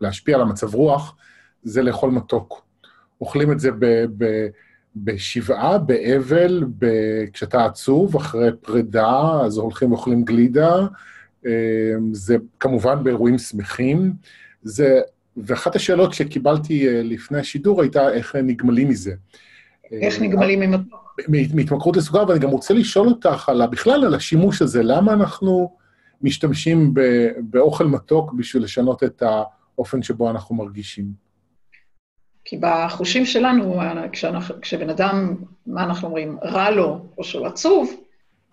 להשפיע על המצב רוח, זה לאכול מתוק. אוכלים את זה ב, ב, בשבעה, באבל, ב, כשאתה עצוב, אחרי פרידה, אז הולכים ואוכלים גלידה. אה, זה כמובן באירועים שמחים. זה, ואחת השאלות שקיבלתי לפני השידור הייתה איך נגמלים מזה. איך נגמלים ממתוק? מהתמכרות לסוכר, ואני גם רוצה לשאול אותך על, בכלל על השימוש הזה, למה אנחנו משתמשים באוכל מתוק בשביל לשנות את האופן שבו אנחנו מרגישים? כי בחושים שלנו, כשאנחנו, כשבן אדם, מה אנחנו אומרים, רע לו, או שהוא עצוב,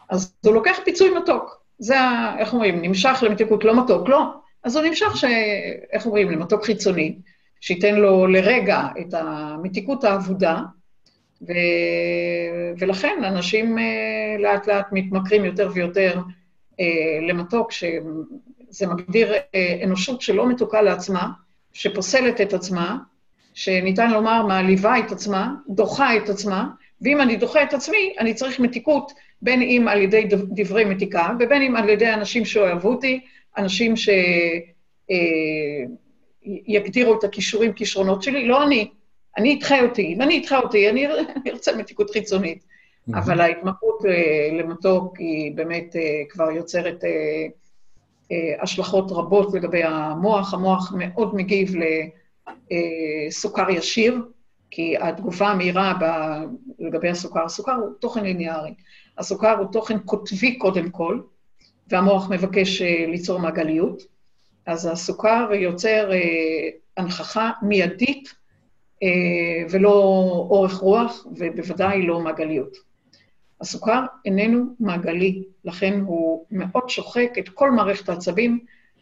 אז הוא לוקח פיצוי מתוק. זה, איך אומרים, נמשך למתיקות לא מתוק, לא. אז הוא נמשך, ש, איך אומרים, למתוק חיצוני, שייתן לו לרגע את המתיקות האבודה, ו... ולכן אנשים אה, לאט לאט מתמכרים יותר ויותר אה, למתוק, שזה מגדיר אה, אנושות שלא מתוקה לעצמה, שפוסלת את עצמה, שניתן לומר מעליבה את עצמה, דוחה את עצמה, ואם אני דוחה את עצמי, אני צריך מתיקות, בין אם על ידי דברי מתיקה, ובין אם על ידי אנשים שאוהבו אותי, אנשים שיגדירו את הכישורים, כישרונות שלי, לא אני, אני אדחה אותי, אם אני אדחה אותי, אני ארצה מתיקות חיצונית. אבל ההתמכרות אה, למתוק היא באמת אה, כבר יוצרת אה, השלכות רבות לגבי המוח. המוח מאוד מגיב לסוכר ישיר, כי התגובה המהירה לגבי הסוכר, הסוכר הוא תוכן ליניארי. הסוכר הוא תוכן קוטבי קודם כל, והמוח מבקש ליצור מעגליות. אז הסוכר יוצר הנכחה מיידית אה, ולא אורך רוח, ובוודאי לא מעגליות. הסוכר איננו מעגלי, לכן הוא מאוד שוחק את כל מערכת העצבים,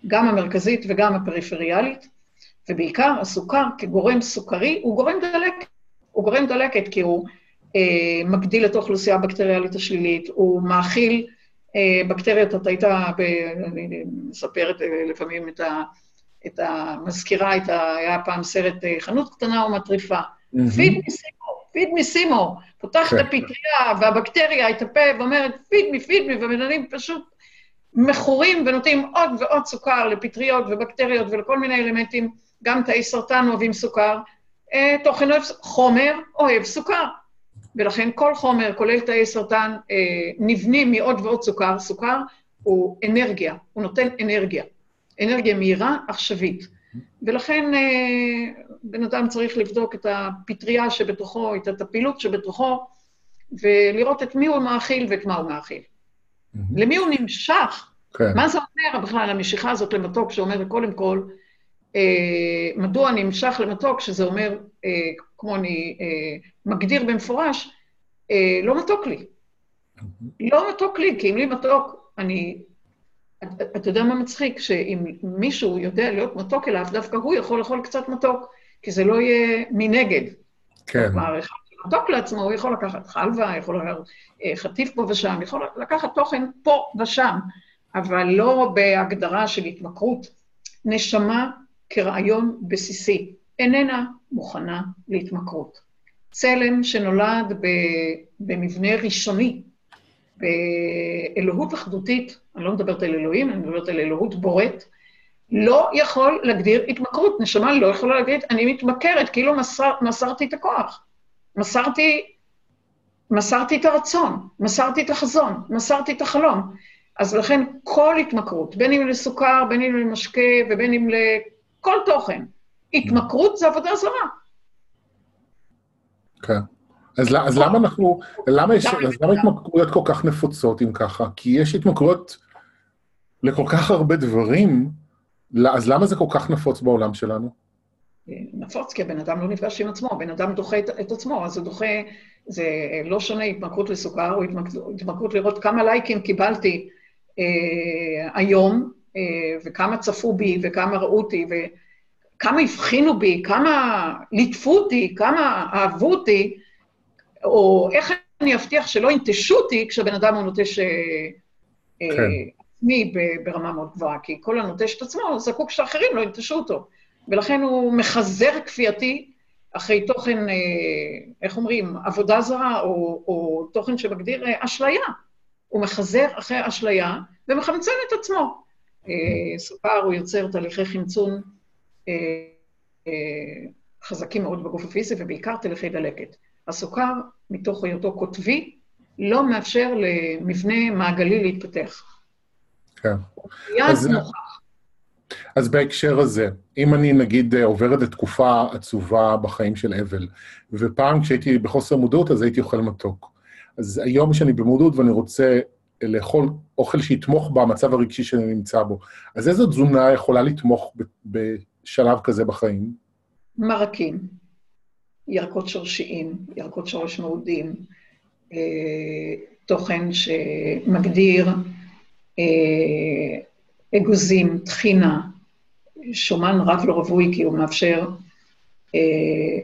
גם המרכזית וגם הפריפריאלית, ובעיקר הסוכר כגורם סוכרי הוא גורם דלקת. הוא גורם דלקת כי הוא אה, מגדיל את האוכלוסייה הבקטריאלית השלילית, הוא מאכיל אה, בקטריות, אתה היית, ב, אני מספרת אה, לפעמים את ה... את המזכירה, את ה... היה פעם סרט אה, חנות קטנה ומטריפה. פיד מסימו, פיד מסימו. פותחת את. הפטריה והבקטריה, את הפה, ואומרת, פיד מי, פיד מי, ובנאדם פשוט מכורים ונותנים עוד ועוד סוכר לפטריות ובקטריות ולכל מיני אלמנטים, גם תאי סרטן אוהבים סוכר. אה, תוכן אוהב, חומר אוהב סוכר. ולכן כל חומר, כולל תאי סרטן, אה, נבנים מעוד ועוד סוכר. סוכר הוא אנרגיה, הוא נותן אנרגיה. אנרגיה מהירה, עכשווית. ולכן אה, בן אדם צריך לבדוק את הפטריה שבתוכו, את הפעילות שבתוכו, ולראות את מי הוא מאכיל ואת מה הוא מאכיל. למי הוא נמשך, כן. מה זה אומר בכלל, המשיכה הזאת למתוק, שאומר קודם כל, מדוע נמשך למתוק, שזה אומר, אה, כמו אני אה, מגדיר במפורש, אה, לא מתוק לי. לא מתוק לי, כי אם לי מתוק, אני... אתה יודע מה מצחיק? שאם מישהו יודע להיות מתוק אליו, דווקא הוא יכול לאכול קצת מתוק, כי זה לא יהיה מנגד. כן. כלומר, אחד מתוק לעצמו, הוא יכול לקחת חלבה, יכול לקחת אה, חטיף פה ושם, יכול לקחת תוכן פה ושם, אבל לא בהגדרה של התמכרות. נשמה כרעיון בסיסי איננה מוכנה להתמכרות. צלם שנולד במבנה ראשוני, באלוהות אחדותית, אני לא מדברת על אלוהים, אני מדברת על אלוהות בורט, לא יכול להגדיר התמכרות. נשמה לא יכולה להגיד, אני מתמכרת, כאילו מסר, מסרתי את הכוח. מסרתי, מסרתי את הרצון, מסרתי את החזון, מסרתי את החלום. אז לכן כל התמכרות, בין אם לסוכר, בין אם למשקה ובין אם לכל תוכן, התמכרות זה עבודה זרה. כן. אז, אז למה אנחנו, למה יש, אז למה התמכרויות כל כך נפוצות אם ככה? כי יש התמכרויות לכל כך הרבה דברים, אז למה זה כל כך נפוץ בעולם שלנו? נפוץ, כי הבן אדם לא נפגש עם עצמו, הבן אדם דוחה את, את עצמו, אז הוא דוחה, זה לא שונה התמכרות לסוכר, או התמכרות לראות כמה לייקים קיבלתי אה, היום, אה, וכמה צפו בי, וכמה ראו אותי, וכמה הבחינו בי, כמה ליטפו אותי, כמה אהבו אותי, או איך אני אבטיח שלא ינטשו אותי כשהבן אדם הוא נוטש אה, אה, כן. עצמי ברמה מאוד גבוהה, כי כל הנוטש את עצמו זקוק שאחרים לא ינטשו אותו. ולכן הוא מחזר כפייתי אחרי תוכן, אה, איך אומרים, עבודה זרה, או, או תוכן שמגדיר אשליה. הוא מחזר אחרי אשליה ומחמצן את עצמו. סוכר, הוא יוצר תהליכי חמצון חזקים מאוד בגוף הפיזי, ובעיקר תהליכי דלקת. הסוכר, מתוך היותו קוטבי, לא מאפשר למבנה מעגלי להתפתח. כן. אז, אז בהקשר הזה, אם אני נגיד עוברת לתקופה עצובה בחיים של אבל, ופעם כשהייתי בחוסר מודעות אז הייתי אוכל מתוק. אז היום שאני במודעות ואני רוצה לאכול אוכל שיתמוך במצב הרגשי שאני נמצא בו, אז איזו תזונה יכולה לתמוך בשלב כזה בחיים? מרקים. ירקות שורשיים, ירקות שורש מעודים, אה, תוכן שמגדיר אה, אגוזים, טחינה, שומן רב לא רווי, כי הוא מאפשר אה,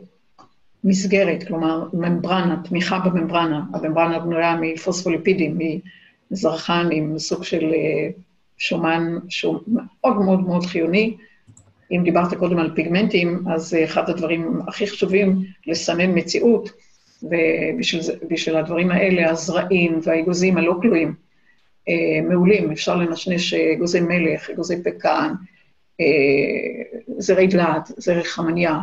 מסגרת, כלומר ממברנה, תמיכה בממברנה. הממברנה בנויה מפוספוליפידים, מזרחן עם סוג של שומן שהוא מאוד מאוד מאוד חיוני, אם דיברת קודם על פיגמנטים, אז אחד הדברים הכי חשובים לסמן מציאות, ובשביל הדברים האלה, הזרעים והאגוזים הלא כלואים אה, מעולים, אפשר לנשנש אגוזי מלך, אגוזי פקן, אה, זרי דלעת, זרי חמניה,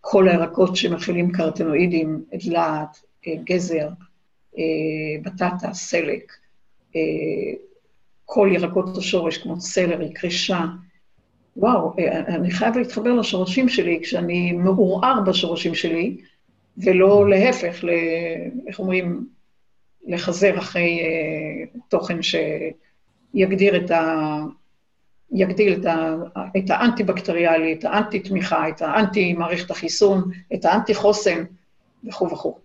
כל הירקות שמכילים קרטנואידים, דלעת, אה, גזר, בטטה, סלק, כל ירקות השורש כמו סלרי, קרישה, וואו, אה, אני חייב להתחבר לשורשים שלי כשאני מעורער בשורשים שלי, ולא להפך, ל, איך אומרים, לחזר אחרי uh, תוכן שיגדיר את ה... יגדיל את, ה, את האנטי-בקטריאלי, את האנטי-תמיכה, את האנטי-מערכת החיסון, את האנטי-חוסן וכו' וכו'.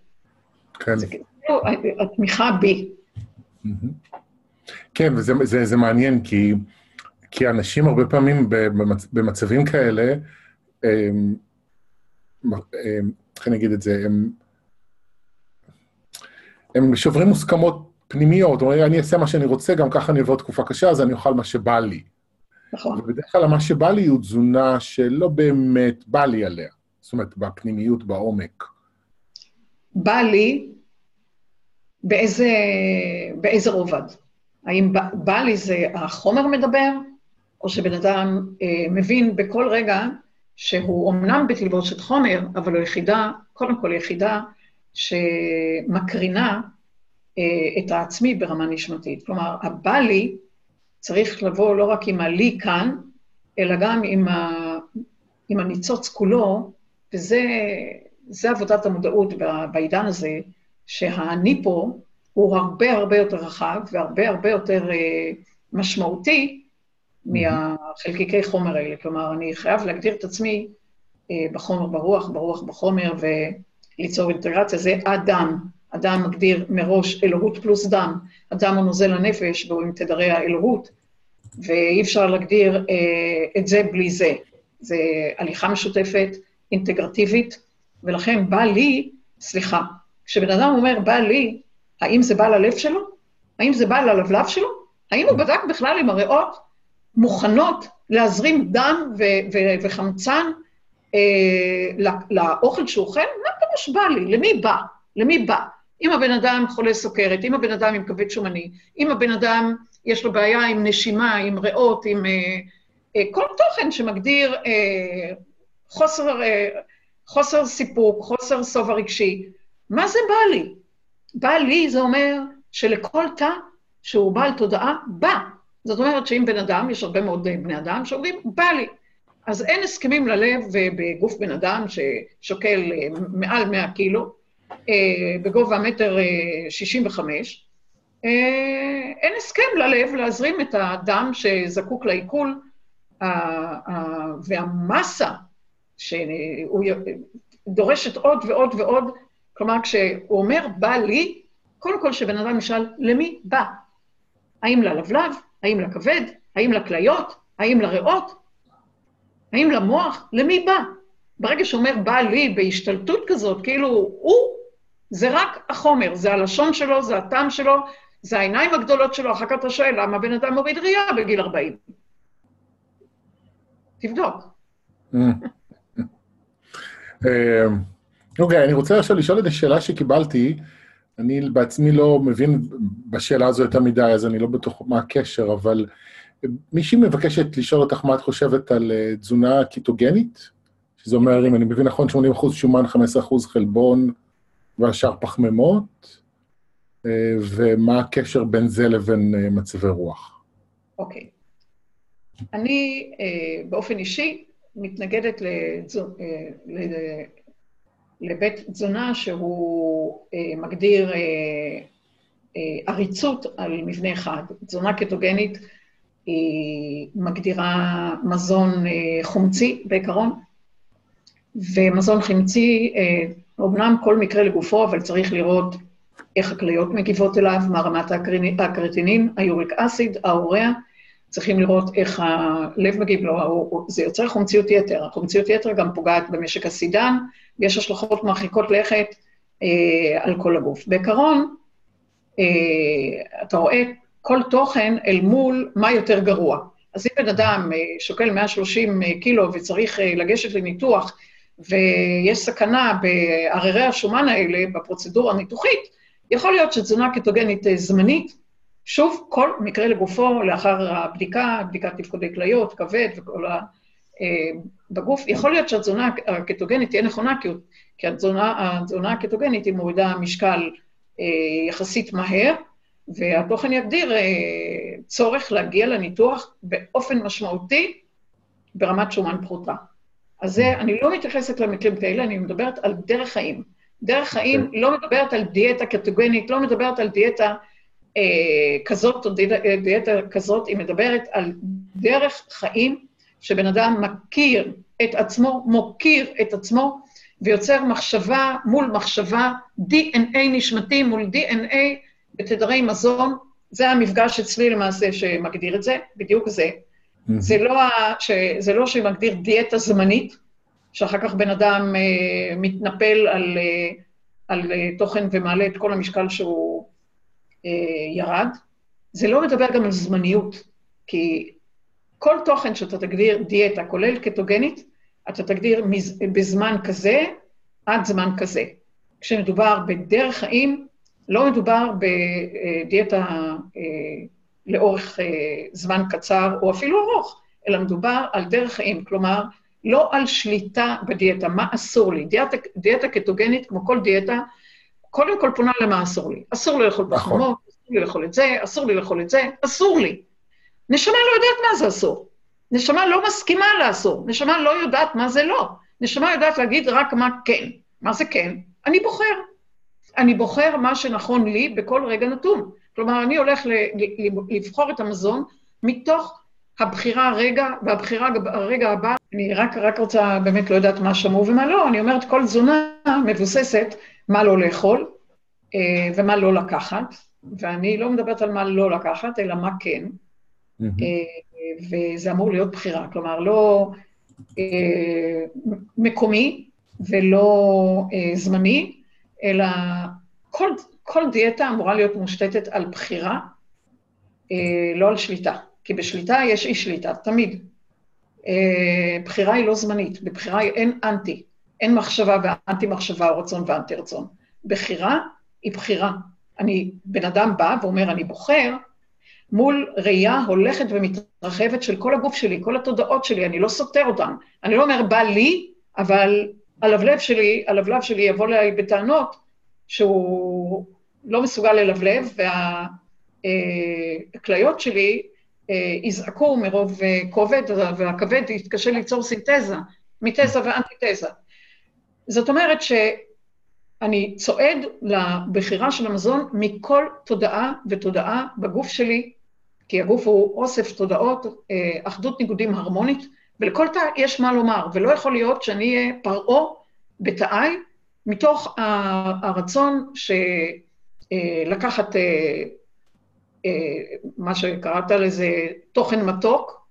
כן. זה כאילו התמיכה בי. כן, וזה זה, זה מעניין, כי... כי אנשים הרבה פעמים במצ... במצבים כאלה, הם, הם, איך אני אגיד את זה, הם, הם שוברים מוסכמות פנימיות, אומרים, אני אעשה מה שאני רוצה, גם ככה אני אעבור תקופה קשה, אז אני אוכל מה שבא לי. נכון. ובדרך כלל מה שבא לי הוא תזונה שלא באמת בא לי עליה. זאת אומרת, בפנימיות, בעומק. בא לי באיזה, באיזה רובד? האם בא, לי זה החומר מדבר, או שבן אדם אה, מבין בכל רגע שהוא אמנם בתלבושת חומר, אבל הוא יחידה, קודם כל יחידה שמקרינה אה, את העצמי ברמה נשמתית. כלומר, הבא לי צריך לבוא לא רק עם הלי כאן, אלא גם עם, ה, עם הניצוץ כולו, וזה עבודת המודעות בעידן הזה, שהאני פה הוא הרבה הרבה יותר רחב והרבה הרבה יותר אה, משמעותי מהחלקיקי חומר האלה. כלומר, אני חייב להגדיר את עצמי אה, בחומר, ברוח, ברוח, בחומר, וליצור אינטגרציה. זה אדם. אדם מגדיר מראש אלוהות פלוס דם. אדם הוא נוזל הנפש והוא עם תדרי האלוהות, ואי אפשר להגדיר אה, את זה בלי זה. זה הליכה משותפת, אינטגרטיבית, ולכן בא לי, סליחה, כשבן אדם אומר בא לי, האם זה בא ללב שלו? האם זה בא ללבלב שלו? האם הוא בדק בכלל אם הריאות מוכנות להזרים דם ו- ו- וחמצן אה, לאוכל שהוא אוכל? מה פירוש בא לי? למי בא? למי בא? אם הבן אדם חולה סוכרת, אם הבן אדם עם כבד שומני, אם הבן אדם יש לו בעיה עם נשימה, עם ריאות, עם אה, אה, כל תוכן שמגדיר אה, חוסר, אה, חוסר סיפוק, חוסר שובע רגשי, מה זה בא לי? בא לי זה אומר שלכל תא שהוא בעל תודעה, בא. זאת אומרת שאם בן אדם, יש הרבה מאוד בני אדם שאומרים, בא לי. אז אין הסכמים ללב בגוף בן אדם ששוקל אה, מעל 100 קילו, אה, בגובה מטר 65, אה, אין הסכם ללב להזרים את הדם שזקוק לעיכול, והמסה שהוא דורשת עוד ועוד ועוד, כלומר, כשהוא אומר, בא לי, קודם כל שבן אדם ישאל, למי בא? האם ללבלב? האם לכבד? האם לכליות? האם לריאות? האם למוח? למי בא? ברגע שאומר בא לי בהשתלטות כזאת, כאילו הוא, זה רק החומר, זה הלשון שלו, זה הטעם שלו, זה העיניים הגדולות שלו, אחר כך אתה שואל, למה בן אדם מוריד ראייה בגיל 40? תבדוק. [laughs] אה, אוקיי, אני רוצה עכשיו לשאול את השאלה שקיבלתי. אני בעצמי לא מבין בשאלה הזו יותר מדי, אז אני לא בטוח מה הקשר, אבל מישהי מבקשת לשאול אותך מה את חושבת על אה, תזונה קיטוגנית, שזה אומר, אם אני מבין נכון, 80% שומן, 15% חלבון והשאר פחמימות, אה, ומה הקשר בין זה לבין אה, מצבי רוח. אוקיי. Okay. אני באופן אישי מתנגדת לתזונה, לבית תזונה שהוא אה, מגדיר אה, אה, עריצות על מבנה אחד. תזונה קטוגנית היא מגדירה מזון אה, חומצי בעיקרון, ומזון חומצי, אה, אומנם כל מקרה לגופו, אבל צריך לראות איך הכליות מגיבות אליו, מה רמת הקרטינין, היוריק אסיד, האוריה, צריכים לראות איך הלב מגיב לו, זה יוצר חומציות יתר. החומציות יתר גם פוגעת במשק הסידן, ויש השלכות מרחיקות לכת אה, על כל הגוף. בעיקרון, אה, אתה רואה כל תוכן אל מול מה יותר גרוע. אז אם בן אדם אה, שוקל 130 אה, קילו וצריך אה, לגשת לניתוח, ויש סכנה בהררי השומן האלה, בפרוצדורה הניתוחית, יכול להיות שתזונה קטוגנית אה, זמנית שוב, כל מקרה לגופו, לאחר הבדיקה, בדיקת תפקודי כליות, כבד וכל ה... אה, בגוף, יכול להיות שהתזונה הקטוגנית תהיה נכונה, כי התזונה, התזונה הקטוגנית היא מורידה משקל אה, יחסית מהר, והתוכן יגדיר אה, צורך להגיע לניתוח באופן משמעותי ברמת שומן פחותה. אז זה, אני לא מתייחסת למקרים כאלה, אני מדברת על דרך חיים. דרך חיים okay. לא מדברת על דיאטה קטוגנית, לא מדברת על דיאטה כזאת, או דיאטה כזאת, היא מדברת על דרך חיים שבן אדם מכיר את עצמו, מוקיר את עצמו, ויוצר מחשבה מול מחשבה, DNA נשמתי מול DNA בתדרי מזון. זה המפגש אצלי למעשה שמגדיר את זה, בדיוק זה. Mm-hmm. זה, לא ה, ש, זה לא שמגדיר דיאטה זמנית, שאחר כך בן אדם אה, מתנפל על, אה, על אה, תוכן ומעלה את כל המשקל שהוא אה, ירד. זה לא מדבר גם על זמניות, כי כל תוכן שאתה תגדיר דיאטה, כולל קטוגנית, אתה תגדיר מז... בזמן כזה עד זמן כזה. כשמדובר בדרך חיים, לא מדובר בדיאטה אה, לאורך אה, זמן קצר או אפילו ארוך, אלא מדובר על דרך חיים, כלומר, לא על שליטה בדיאטה, מה אסור לי. דיאטה, דיאטה קטוגנית, כמו כל דיאטה, קודם כל פונה למה אסור לי. אסור לי לאכול נכון. פחמות, אסור לי לאכול את זה, אסור לי לאכול את זה, אסור לי. נשמה לא יודעת מה זה אסור. נשמה לא מסכימה לאסור. נשמה לא יודעת מה זה לא. נשמה יודעת להגיד רק מה כן. מה זה כן? אני בוחר. אני בוחר מה שנכון לי בכל רגע נתון. כלומר, אני הולך לבחור את המזון מתוך הבחירה הרגע, והבחירה הרגע הבא, אני רק, רק רוצה, באמת לא יודעת מה שמעו ומה לא, אני אומרת, כל תזונה מבוססת מה לא לאכול אה, ומה לא לקחת, ואני לא מדברת על מה לא לקחת, אלא מה כן, mm-hmm. וזה אמור להיות בחירה, כלומר, לא אה, מקומי ולא זמני, אלא כל, כל דיאטה אמורה להיות מושתתת על בחירה, לא על שליטה. כי בשליטה יש אי שליטה, תמיד. אה, בחירה היא לא זמנית, בבחירה אין אנטי, אין מחשבה ואנטי מחשבה או רצון ואנטי רצון. בחירה היא בחירה. אני, בן אדם בא ואומר, אני בוחר, מול ראייה הולכת ומתרחבת של כל הגוף שלי, כל התודעות שלי, אני לא סותר אותן. אני לא אומר, בא לי, אבל הלבלב שלי, הלבלב שלי יבוא אליי בטענות שהוא לא מסוגל ללבלב, והכליות שלי אה, יזעקו מרוב אה, כובד, והכבד יתקשה ליצור סינתזה, מתזה ואנטיתזה. זאת אומרת שאני צועד לבחירה של המזון מכל תודעה ותודעה בגוף שלי, כי הגוף הוא אוסף תודעות, אה, אחדות ניגודים הרמונית, ולכל תא יש מה לומר, ולא יכול להיות שאני אהיה פרעה בתאי, מתוך הרצון שלקחת אה, מה שקראת לזה תוכן מתוק,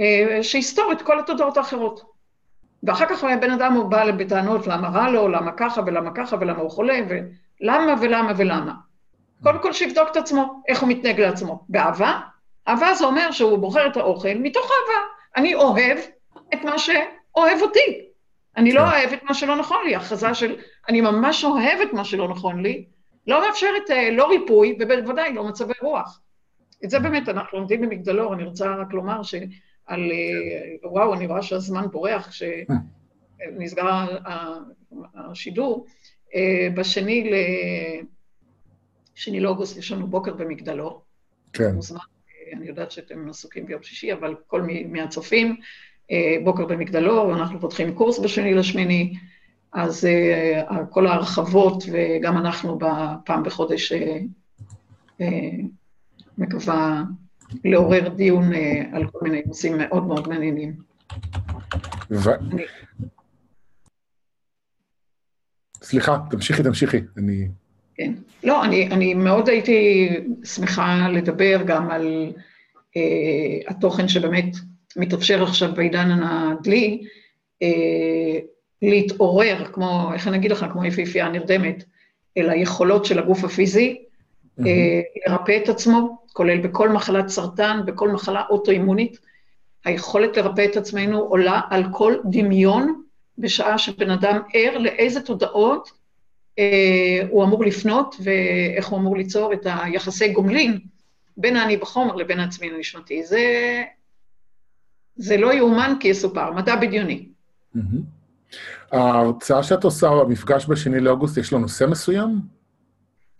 אה, שיסתור את כל התודעות האחרות. ואחר כך הבן אדם הוא בא בטענות למה רע לו, למה ככה ולמה ככה ולמה הוא חולה, ולמה ולמה ולמה. קודם כל שיבדוק את עצמו, איך הוא מתנהג לעצמו. באהבה? אהבה זה אומר שהוא בוחר את האוכל מתוך אהבה. אני אוהב את מה שאוהב אותי. אני לא כן. אוהב את מה שלא נכון לי. הכרזה של אני ממש אוהב את מה שלא נכון לי, לא מאפשרת אה, לא ריפוי, ובוודאי לא מצבי רוח. את זה באמת אנחנו לומדים במגדלור, אני רוצה רק לומר שעל... אה, וואו, אני רואה שהזמן בורח, כשנסגר השידור. אה, בשני ל... שני לאוגוסט יש לנו בוקר במגדלור. כן. מוזמן, אני יודעת שאתם עסוקים ביום שישי, אבל כל מי מהצופים, בוקר במגדלור, אנחנו פותחים קורס בשני לשמיני. אז כל ההרחבות, וגם אנחנו בפעם בחודש מקווה לעורר דיון uh, על כל מיני נושאים מאוד מאוד מעניינים. ו... אני... סליחה, תמשיכי, תמשיכי. אני... כן. לא, אני, אני מאוד הייתי שמחה לדבר גם על uh, התוכן שבאמת מתאפשר עכשיו בעידן הדלי, uh, להתעורר, כמו, איך אני אגיד לך, כמו יפיפייה נרדמת, אל היכולות של הגוף הפיזי, mm-hmm. לרפא את עצמו, כולל בכל מחלת סרטן, בכל מחלה אוטואימונית. היכולת לרפא את עצמנו עולה על כל דמיון, בשעה שבן אדם ער לאיזה תודעות אה, הוא אמור לפנות ואיך הוא אמור ליצור את היחסי גומלין בין האני בחומר לבין העצמי הנשמתי. זה, זה לא יאומן כי יסופר, מדע בדיוני. Mm-hmm. ההרצאה שאת עושה, המפגש בשני לאוגוסט, יש לו נושא מסוים?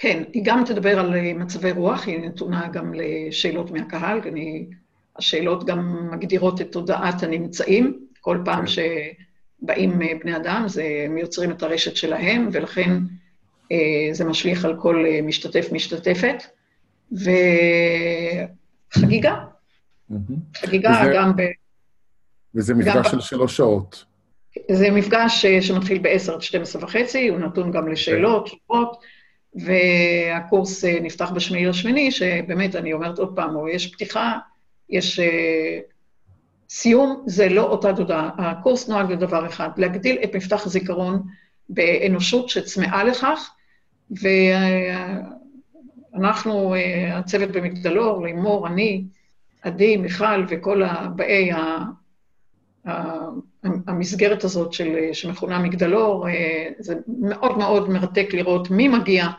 כן, היא גם תדבר על אה, מצבי רוח, היא נתונה גם לשאלות מהקהל, אני, השאלות גם מגדירות את תודעת הנמצאים. כל פעם כן. שבאים אה, בני אדם, זה, הם יוצרים את הרשת שלהם, ולכן אה, זה משליך על כל משתתף-משתתפת. וחגיגה. חגיגה וזה, גם ב... וזה מפגש של שלוש שעות. זה מפגש שמתחיל ב-10 עד 12 וחצי, הוא נתון גם לשאלות, תשובות, והקורס אה, נפתח בשמיני לשמיני, שבאמת, אני אומרת עוד פעם, יש פתיחה, יש אה, סיום, זה לא אותה תודה. הקורס נוהג לדבר אחד, להגדיל את מפתח הזיכרון באנושות שצמאה לכך, ואנחנו, הצוות במגדלור, לימור, אני, עדי, מיכל וכל הבאי המסגרת הזאת של, שמכונה מגדלור, אה, זה מאוד מאוד מרתק לראות מי מגיע אה,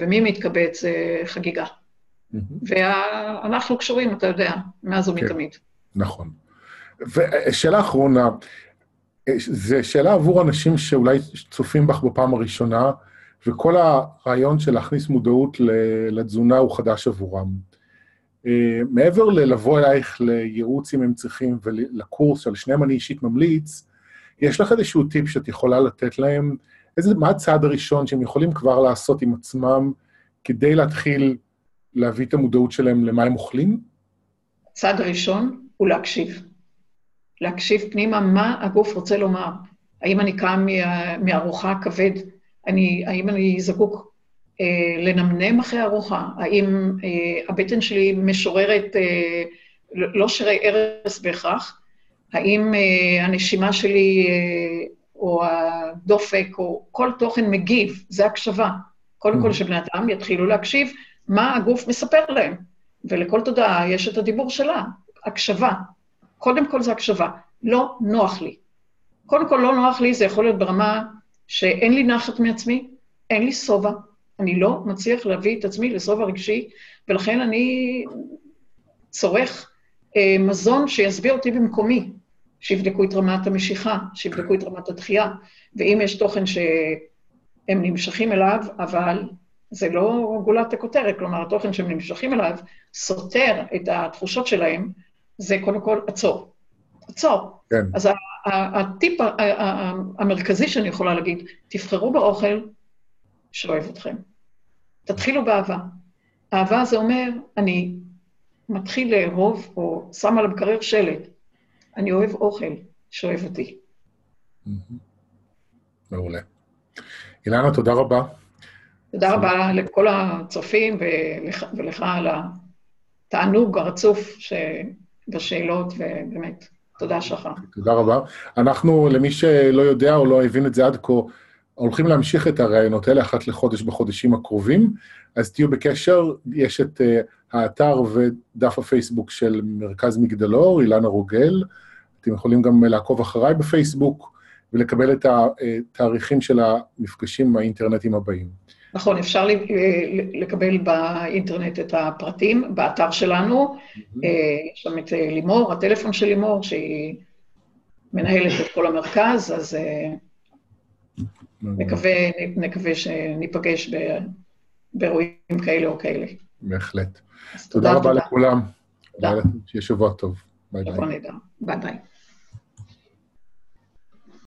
ומי מתקבץ, אה, חגיגה. ואנחנו קשורים, אתה יודע, מאז ומתמיד. כן, נכון. ושאלה אחרונה, זו שאלה עבור אנשים שאולי צופים בך בפעם הראשונה, וכל הרעיון של להכניס מודעות לתזונה הוא חדש עבורם. אה, מעבר ללבוא אלייך לייעוץ אם הם צריכים ולקורס שעל שניהם אני אישית ממליץ, יש לך איזשהו טיפ שאת יכולה לתת להם? איזה, מה הצעד הראשון שהם יכולים כבר לעשות עם עצמם כדי להתחיל להביא את המודעות שלהם למה הם אוכלים? הצעד הראשון הוא להקשיב. להקשיב פנימה מה הגוף רוצה לומר. האם אני קם מארוחה כבד? אני, האם אני זקוק אה, לנמנם אחרי ארוחה? האם אה, הבטן שלי משוררת אה, לא שירי ארס בהכרח? האם אה, הנשימה שלי אה, או הדופק או כל תוכן מגיב? זה הקשבה. קודם כל, mm. שבני אדם יתחילו להקשיב מה הגוף מספר להם. ולכל תודעה יש את הדיבור שלה, הקשבה. קודם כל זה הקשבה. לא נוח לי. קודם כל, לא נוח לי, זה יכול להיות ברמה שאין לי נחת מעצמי, אין לי שובע, אני לא מצליח להביא את עצמי לשובע רגשי, ולכן אני צורך אה, מזון שישביע אותי במקומי, שיבדקו את רמת המשיכה, שיבדקו את רמת הדחייה, ואם יש תוכן שהם נמשכים אליו, אבל זה לא גולת הכותרת, כלומר, התוכן שהם נמשכים אליו סותר את התחושות שלהם, זה קודם כל עצור. עצור. כן. אז הטיפ המרכזי שאני יכולה להגיד, תבחרו באוכל שאוהב אתכם. תתחילו באהבה. אהבה זה אומר, אני מתחיל לאהוב, או שם על המקרר שלט, אני אוהב אוכל שאוהב אותי. מעולה. אילנה, תודה רבה. תודה רבה לכל הצופים ולך, ולך על התענוג הרצוף בשאלות, ובאמת, תודה שלך. תודה רבה. אנחנו, למי שלא יודע או לא הבין את זה עד כה, הולכים להמשיך את הראיונות האלה אחת לחודש בחודשים הקרובים, אז תהיו בקשר, יש את uh, האתר ודף הפייסבוק של מרכז מגדלור, אילנה רוגל, אתם יכולים גם לעקוב אחריי בפייסבוק ולקבל את התאריכים של המפגשים האינטרנטיים הבאים. נכון, אפשר לקבל באינטרנט את הפרטים, באתר שלנו. אה, יש שם את אה, לימור, הטלפון של לימור, שהיא מנהלת את כל המרכז, אז אה, נקווה, נקווה שניפגש באירועים כאלה או כאלה. בהחלט. תודה רבה לכולם. תודה. שיהיה שבוע טוב. ביי ביי. ביי ביי.